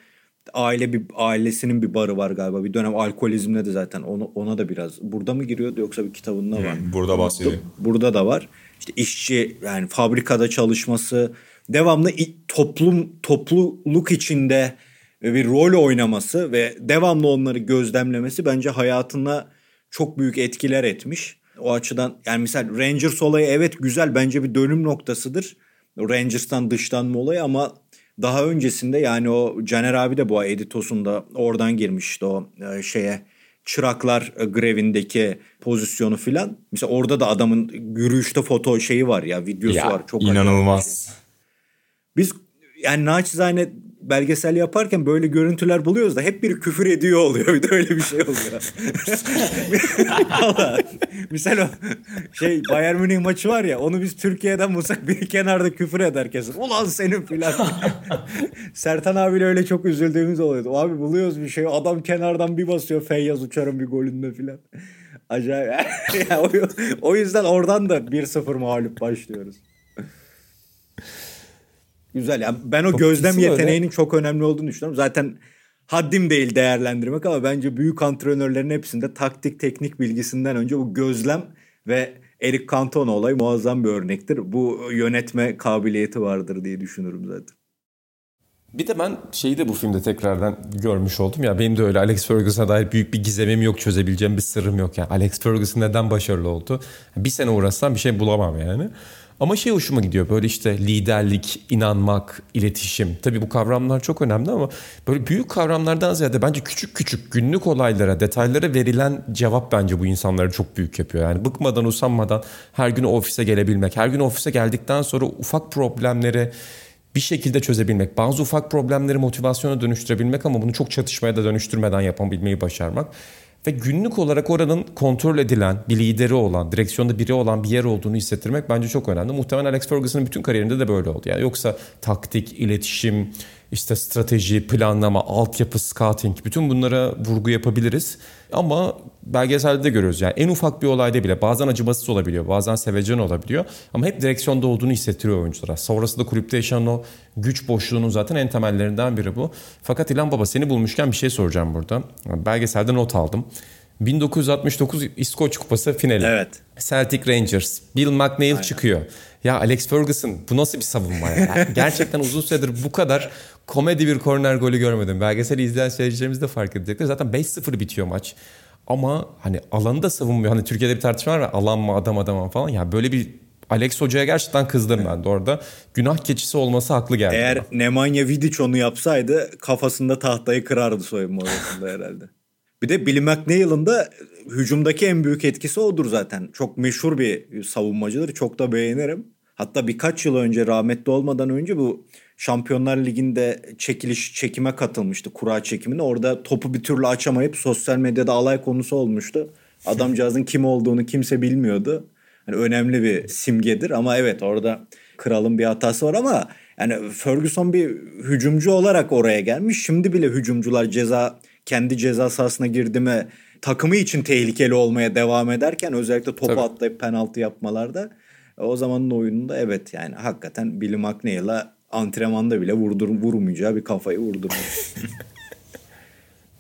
aile bir ailesinin bir barı var galiba. Bir dönem alkolizmle de zaten onu, ona da biraz burada mı giriyordu yoksa bir kitabında var. Hmm, burada bahsediyor. Burada da var. İşte işçi yani fabrikada çalışması, devamlı toplum topluluk içinde bir rol oynaması ve devamlı onları gözlemlemesi bence hayatına çok büyük etkiler etmiş. O açıdan yani mesela Rangers olayı evet güzel bence bir dönüm noktasıdır. Rangers'tan dışlanma olayı ama daha öncesinde yani o Caner abi de bu editosunda oradan girmişti o e, şeye çıraklar e, grevindeki pozisyonu filan. Mesela orada da adamın yürüyüşte foto şeyi var ya videosu ya, var. Çok inanılmaz. Şey. Biz yani naçizane belgesel yaparken böyle görüntüler buluyoruz da hep biri küfür ediyor oluyor. *laughs* Bir de öyle bir şey oluyor. *laughs* Valla. Misal o şey Bayern Münih maçı var ya onu biz Türkiye'den bulsak bir kenarda küfür eder kesin. Ulan senin filan. *laughs* Sertan abiyle öyle çok üzüldüğümüz oluyordu. Abi buluyoruz bir şey. Adam kenardan bir basıyor Feyyaz Uçar'ın bir golünde filan. Acayip. o yüzden oradan da 1-0 mağlup başlıyoruz. Güzel yani ben o çok gözlem yeteneğinin öyle. çok önemli olduğunu düşünüyorum. Zaten haddim değil değerlendirmek ama bence büyük antrenörlerin hepsinde taktik teknik bilgisinden önce bu gözlem ve Eric Cantona olayı muazzam bir örnektir. Bu yönetme kabiliyeti vardır diye düşünürüm zaten. Bir de ben şeyi de bu filmde tekrardan görmüş oldum ya benim de öyle Alex Ferguson'a dair büyük bir gizemim yok çözebileceğim bir sırrım yok yani Alex Ferguson neden başarılı oldu bir sene uğraşsam bir şey bulamam yani ama şey hoşuma gidiyor böyle işte liderlik, inanmak, iletişim. Tabii bu kavramlar çok önemli ama böyle büyük kavramlardan ziyade bence küçük küçük günlük olaylara, detaylara verilen cevap bence bu insanları çok büyük yapıyor. Yani bıkmadan, usanmadan her gün ofise gelebilmek, her gün ofise geldikten sonra ufak problemleri bir şekilde çözebilmek. Bazı ufak problemleri motivasyona dönüştürebilmek ama bunu çok çatışmaya da dönüştürmeden yapabilmeyi başarmak. Ve günlük olarak oranın kontrol edilen, bir lideri olan, direksiyonda biri olan bir yer olduğunu hissettirmek bence çok önemli. Muhtemelen Alex Ferguson'ın bütün kariyerinde de böyle oldu. Yani yoksa taktik, iletişim, işte strateji, planlama, altyapı, scouting bütün bunlara vurgu yapabiliriz. Ama belgeselde de görüyoruz yani en ufak bir olayda bile bazen acımasız olabiliyor, bazen sevecen olabiliyor. Ama hep direksiyonda olduğunu hissettiriyor oyunculara. Sonrasında kulüpte yaşanan o güç boşluğunun zaten en temellerinden biri bu. Fakat İlhan Baba seni bulmuşken bir şey soracağım burada. Belgeselde not aldım. 1969 İskoç Kupası finali. Evet. Celtic Rangers. Bill McNeil Aynen. çıkıyor. Ya Alex Ferguson bu nasıl bir savunma ya? *laughs* Gerçekten uzun süredir bu kadar komedi bir korner golü görmedim. Belgeseli izleyen seyircilerimiz de fark edecekler. Zaten 5-0 bitiyor maç. Ama hani alanı da savunmuyor. Hani Türkiye'de bir tartışma var ya alan mı adam adam falan. Ya böyle bir Alex Hoca'ya gerçekten kızdım ben de orada. Günah keçisi olması haklı geldi. Eğer bana. Nemanja Vidic onu yapsaydı kafasında tahtayı kırardı soyunma odasında herhalde. Bir de Billy McNeil'ın da hücumdaki en büyük etkisi odur zaten. Çok meşhur bir savunmacıdır. Çok da beğenirim. Hatta birkaç yıl önce rahmetli olmadan önce bu Şampiyonlar Ligi'nde çekiliş çekime katılmıştı. Kura çekimine. Orada topu bir türlü açamayıp sosyal medyada alay konusu olmuştu. Adamcağızın kim olduğunu kimse bilmiyordu. Hani önemli bir simgedir ama evet orada kralın bir hatası var ama yani Ferguson bir hücumcu olarak oraya gelmiş. Şimdi bile hücumcular ceza kendi ceza sahasına girdi mi takımı için tehlikeli olmaya devam ederken özellikle topu Tabii. atlayıp penaltı yapmalarda o zamanın oyununda evet yani hakikaten Billy McNeil'a antrenmanda bile vurdur, vurmayacağı bir kafayı vurdurmuş. *laughs*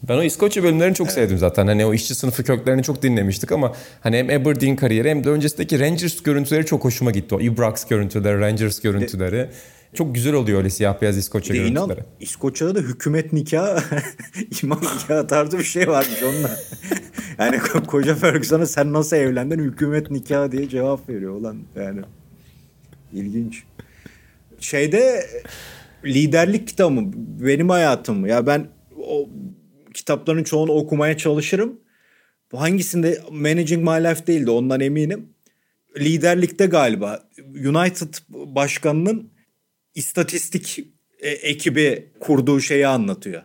Ben o İskoçya bölümlerini çok sevdim zaten. Hani o işçi sınıfı köklerini çok dinlemiştik ama hani hem Aberdeen kariyeri hem de öncesindeki Rangers görüntüleri çok hoşuma gitti. O Ibrox görüntüleri, Rangers görüntüleri. Çok güzel oluyor öyle siyah beyaz İskoçya de inan görüntüleri. İskoçya'da da hükümet nikahı, *laughs* imam nikahı tarzı bir şey varmış onunla. *laughs* yani ko- koca Ferguson'a sen nasıl evlendin hükümet nikahı diye cevap veriyor ulan yani. İlginç. Şeyde liderlik kitabı benim hayatım. Ya ben o kitapların çoğunu okumaya çalışırım. Bu hangisinde Managing My Life değildi ondan eminim. Liderlikte galiba United başkanının istatistik e, ekibi kurduğu şeyi anlatıyor.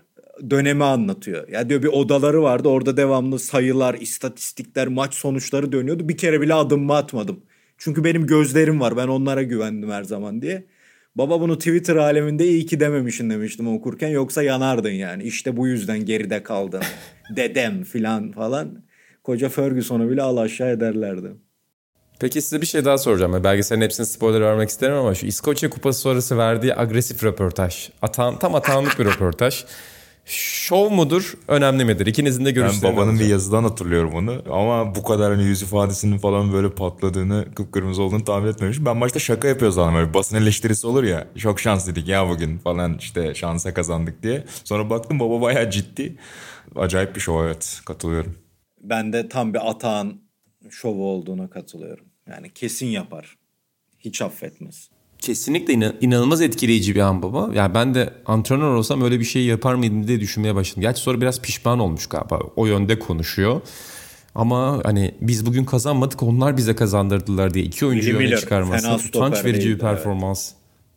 Dönemi anlatıyor. Ya diyor bir odaları vardı orada devamlı sayılar, istatistikler, maç sonuçları dönüyordu. Bir kere bile adımımı atmadım. Çünkü benim gözlerim var ben onlara güvendim her zaman diye. Baba bunu Twitter aleminde iyi ki dememişsin demiştim okurken yoksa yanardın yani. İşte bu yüzden geride kaldın. *laughs* Dedem filan falan. Koca Ferguson'u bile al aşağı ederlerdi. Peki size bir şey daha soracağım. Belgeselin hepsini spoiler vermek isterim ama şu İskoçya Kupası sonrası verdiği agresif röportaj. Atan, tam atanlık bir röportaj. Şov mudur, önemli midir? İkinizin de Ben görüşlerini babanın bir alacağım. yazıdan hatırlıyorum onu. Ama bu kadar hani yüz ifadesinin falan böyle patladığını, kıpkırmızı olduğunu tahmin etmemiştim. Ben başta şaka yapıyor sandım. Böyle basın eleştirisi olur ya. Çok şans dedik ya bugün falan işte şansa kazandık diye. Sonra baktım baba bayağı ciddi. Acayip bir şov evet katılıyorum. Ben de tam bir atağın şovu olduğuna katılıyorum. Yani kesin yapar. Hiç affetmez. Kesinlikle inan- inanılmaz etkileyici bir an baba. Yani ben de antrenör olsam öyle bir şey yapar mıydım diye düşünmeye başladım. Gerçi sonra biraz pişman olmuş galiba. O yönde konuşuyor. Ama hani biz bugün kazanmadık onlar bize kazandırdılar diye iki oyuncu öne çıkarması. fena Utanç verici bir değildi, evet. performans.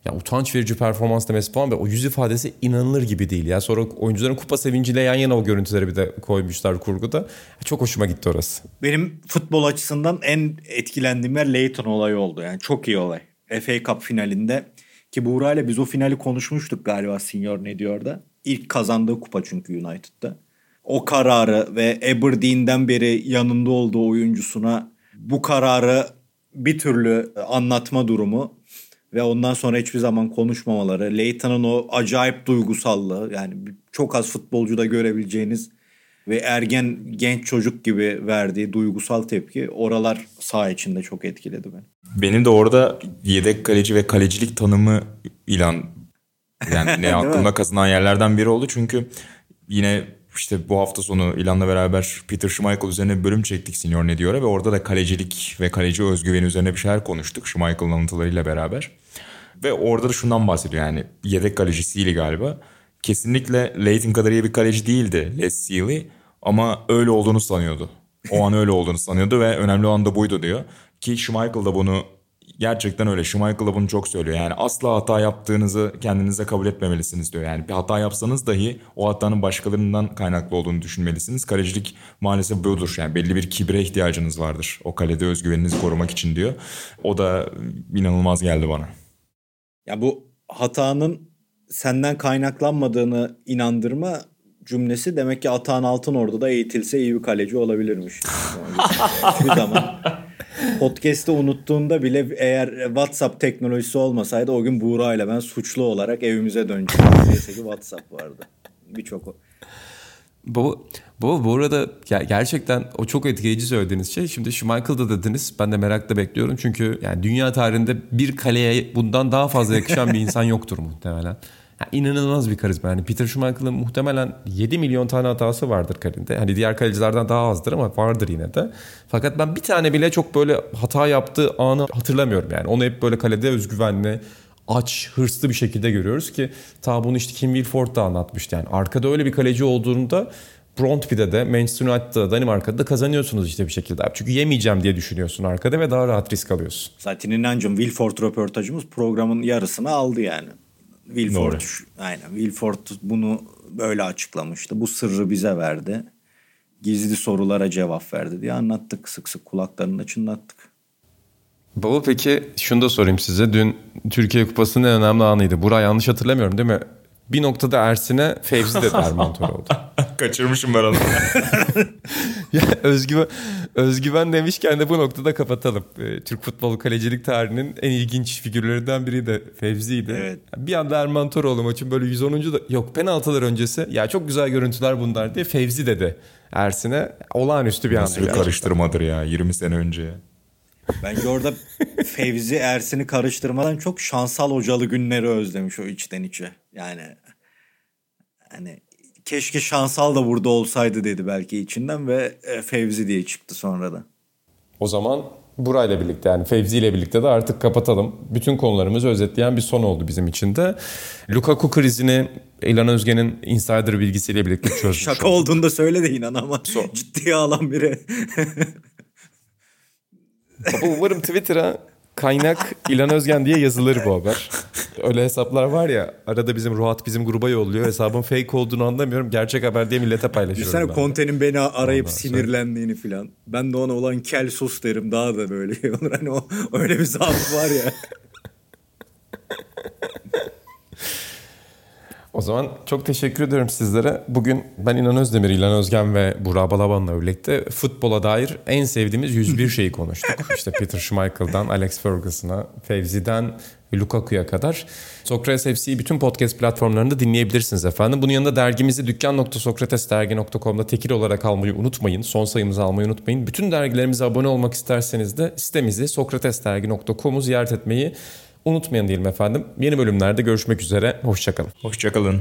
Ya utanç verici performans demesi falan ve o yüz ifadesi inanılır gibi değil. Ya sonra oyuncuların kupa sevinciyle yan yana o görüntüleri bir de koymuşlar kurguda. Çok hoşuma gitti orası. Benim futbol açısından en etkilendiğim yer Leighton olayı oldu. Yani çok iyi olay. FA Cup finalinde ki Buğra ile biz o finali konuşmuştuk galiba Senior ne diyor da. İlk kazandığı kupa çünkü United'da. O kararı ve Aberdeen'den beri yanında olduğu oyuncusuna bu kararı bir türlü anlatma durumu ve ondan sonra hiçbir zaman konuşmamaları. Leighton'un o acayip duygusallığı yani çok az futbolcuda görebileceğiniz ve ergen genç çocuk gibi verdiği duygusal tepki oralar saha içinde çok etkiledi beni. Benim de orada yedek kaleci ve kalecilik tanımı ilan yani *laughs* ne aklımda kazınan yerlerden biri oldu. Çünkü yine işte bu hafta sonu ilanla beraber Peter Schmeichel üzerine bir bölüm çektik Senior ne diyor ve orada da kalecilik ve kaleci özgüveni üzerine bir şeyler konuştuk Schmeichel'ın anlatılarıyla beraber. Ve orada da şundan bahsediyor yani yedek kaleci Sealy galiba. Kesinlikle Leighton kadar iyi bir kaleci değildi Les Sealy ama öyle olduğunu sanıyordu. O an öyle olduğunu sanıyordu ve önemli olan da buydu diyor. Ki Schmeichel da bunu gerçekten öyle. Schmeichel da bunu çok söylüyor. Yani asla hata yaptığınızı kendinize kabul etmemelisiniz diyor. Yani bir hata yapsanız dahi o hatanın başkalarından kaynaklı olduğunu düşünmelisiniz. Kalecilik maalesef budur. Yani belli bir kibre ihtiyacınız vardır. O kalede özgüveninizi korumak için diyor. O da inanılmaz geldi bana. Ya bu hatanın senden kaynaklanmadığını inandırma cümlesi demek ki Atahan Altınordu da eğitilse iyi bir kaleci olabilirmiş. bir zaman. Podcast'ı unuttuğunda bile eğer WhatsApp teknolojisi olmasaydı o gün Buğra ile ben suçlu olarak evimize dönecektim. Neyse ki WhatsApp vardı. Birçok. Baba, baba bu arada ger- gerçekten o çok etkileyici söylediğiniz şey. Şimdi Schmeichel'da dediniz. Ben de merakla bekliyorum. Çünkü yani dünya tarihinde bir kaleye bundan daha fazla yakışan bir insan yoktur muhtemelen. inanılmaz bir karizma. Yani Peter Schmeichel'ın muhtemelen 7 milyon tane hatası vardır karinde. Hani diğer kalecilerden daha azdır ama vardır yine de. Fakat ben bir tane bile çok böyle hata yaptığı anı hatırlamıyorum yani. Onu hep böyle kalede özgüvenli, aç, hırslı bir şekilde görüyoruz ki ta bunu işte Kim Wilford da anlatmıştı. Yani arkada öyle bir kaleci olduğunda Brondby'de de Manchester United'da Danimarka'da da kazanıyorsunuz işte bir şekilde. Çünkü yemeyeceğim diye düşünüyorsun arkada ve daha rahat risk alıyorsun. Zaten inancım Wilford röportajımız programın yarısını aldı yani. Wilford, Doğru. aynen Wilford bunu böyle açıklamıştı. Bu sırrı bize verdi. Gizli sorulara cevap verdi diye anlattık sık sık kulaklarını çınlattık. Baba peki şunu da sorayım size. Dün Türkiye Kupası'nın en önemli anıydı. Buray yanlış hatırlamıyorum değil mi? Bir noktada Ersin'e Fevzi de dermantör oldu. *laughs* Kaçırmışım ben onu. *laughs* ya özgüven, özgüven demişken de bu noktada kapatalım. Ee, Türk futbolu kalecilik tarihinin en ilginç figürlerinden biri de Fevzi'ydi. Evet. Bir anda Erman Toroğlu maçın böyle 110. da yok penaltılar öncesi ya çok güzel görüntüler bunlar diye Fevzi dedi Ersin'e. Olağanüstü bir anda. Nasıl bir karıştırmadır ya 20 sene önce. Bence orada Fevzi Ersin'i karıştırmadan çok şansal hocalı günleri özlemiş o içten içe. Yani hani keşke şansal da burada olsaydı dedi belki içinden ve e, Fevzi diye çıktı sonra da. O zaman burayla birlikte yani Fevzi ile birlikte de artık kapatalım. Bütün konularımızı özetleyen bir son oldu bizim için de. Lukaku krizini İlhan Özgen'in insider bilgisiyle birlikte çözmüş. Şaka olduğunu da söyle de inan ama ciddiye alan biri. *laughs* Baba umarım Twitter'a kaynak İlhan Özgen diye yazılır bu haber. Öyle hesaplar var ya arada bizim Ruhat bizim gruba yolluyor. Hesabın fake olduğunu anlamıyorum. Gerçek haber diye millete paylaşıyorum. De. Conte'nin beni arayıp Ondan sinirlendiğini filan. Ben de ona olan kel sus derim daha da böyle *laughs* olur. Hani o öyle bir zaaf var ya. *laughs* O zaman çok teşekkür ediyorum sizlere. Bugün ben İnan Özdemir, İlhan Özgen ve Burak Balaban'la birlikte futbola dair en sevdiğimiz 101 şeyi konuştuk. *laughs* İşte Peter Schmeichel'dan Alex Ferguson'a, Fevzi'den Lukaku'ya kadar. Sokrates FC'yi bütün podcast platformlarında dinleyebilirsiniz efendim. Bunun yanında dergimizi dükkan.sokratesdergi.com'da tekil olarak almayı unutmayın. Son sayımızı almayı unutmayın. Bütün dergilerimize abone olmak isterseniz de sitemizi sokratesdergi.com'u ziyaret etmeyi unutmayın diyelim efendim. Yeni bölümlerde görüşmek üzere. Hoşçakalın. Hoşçakalın.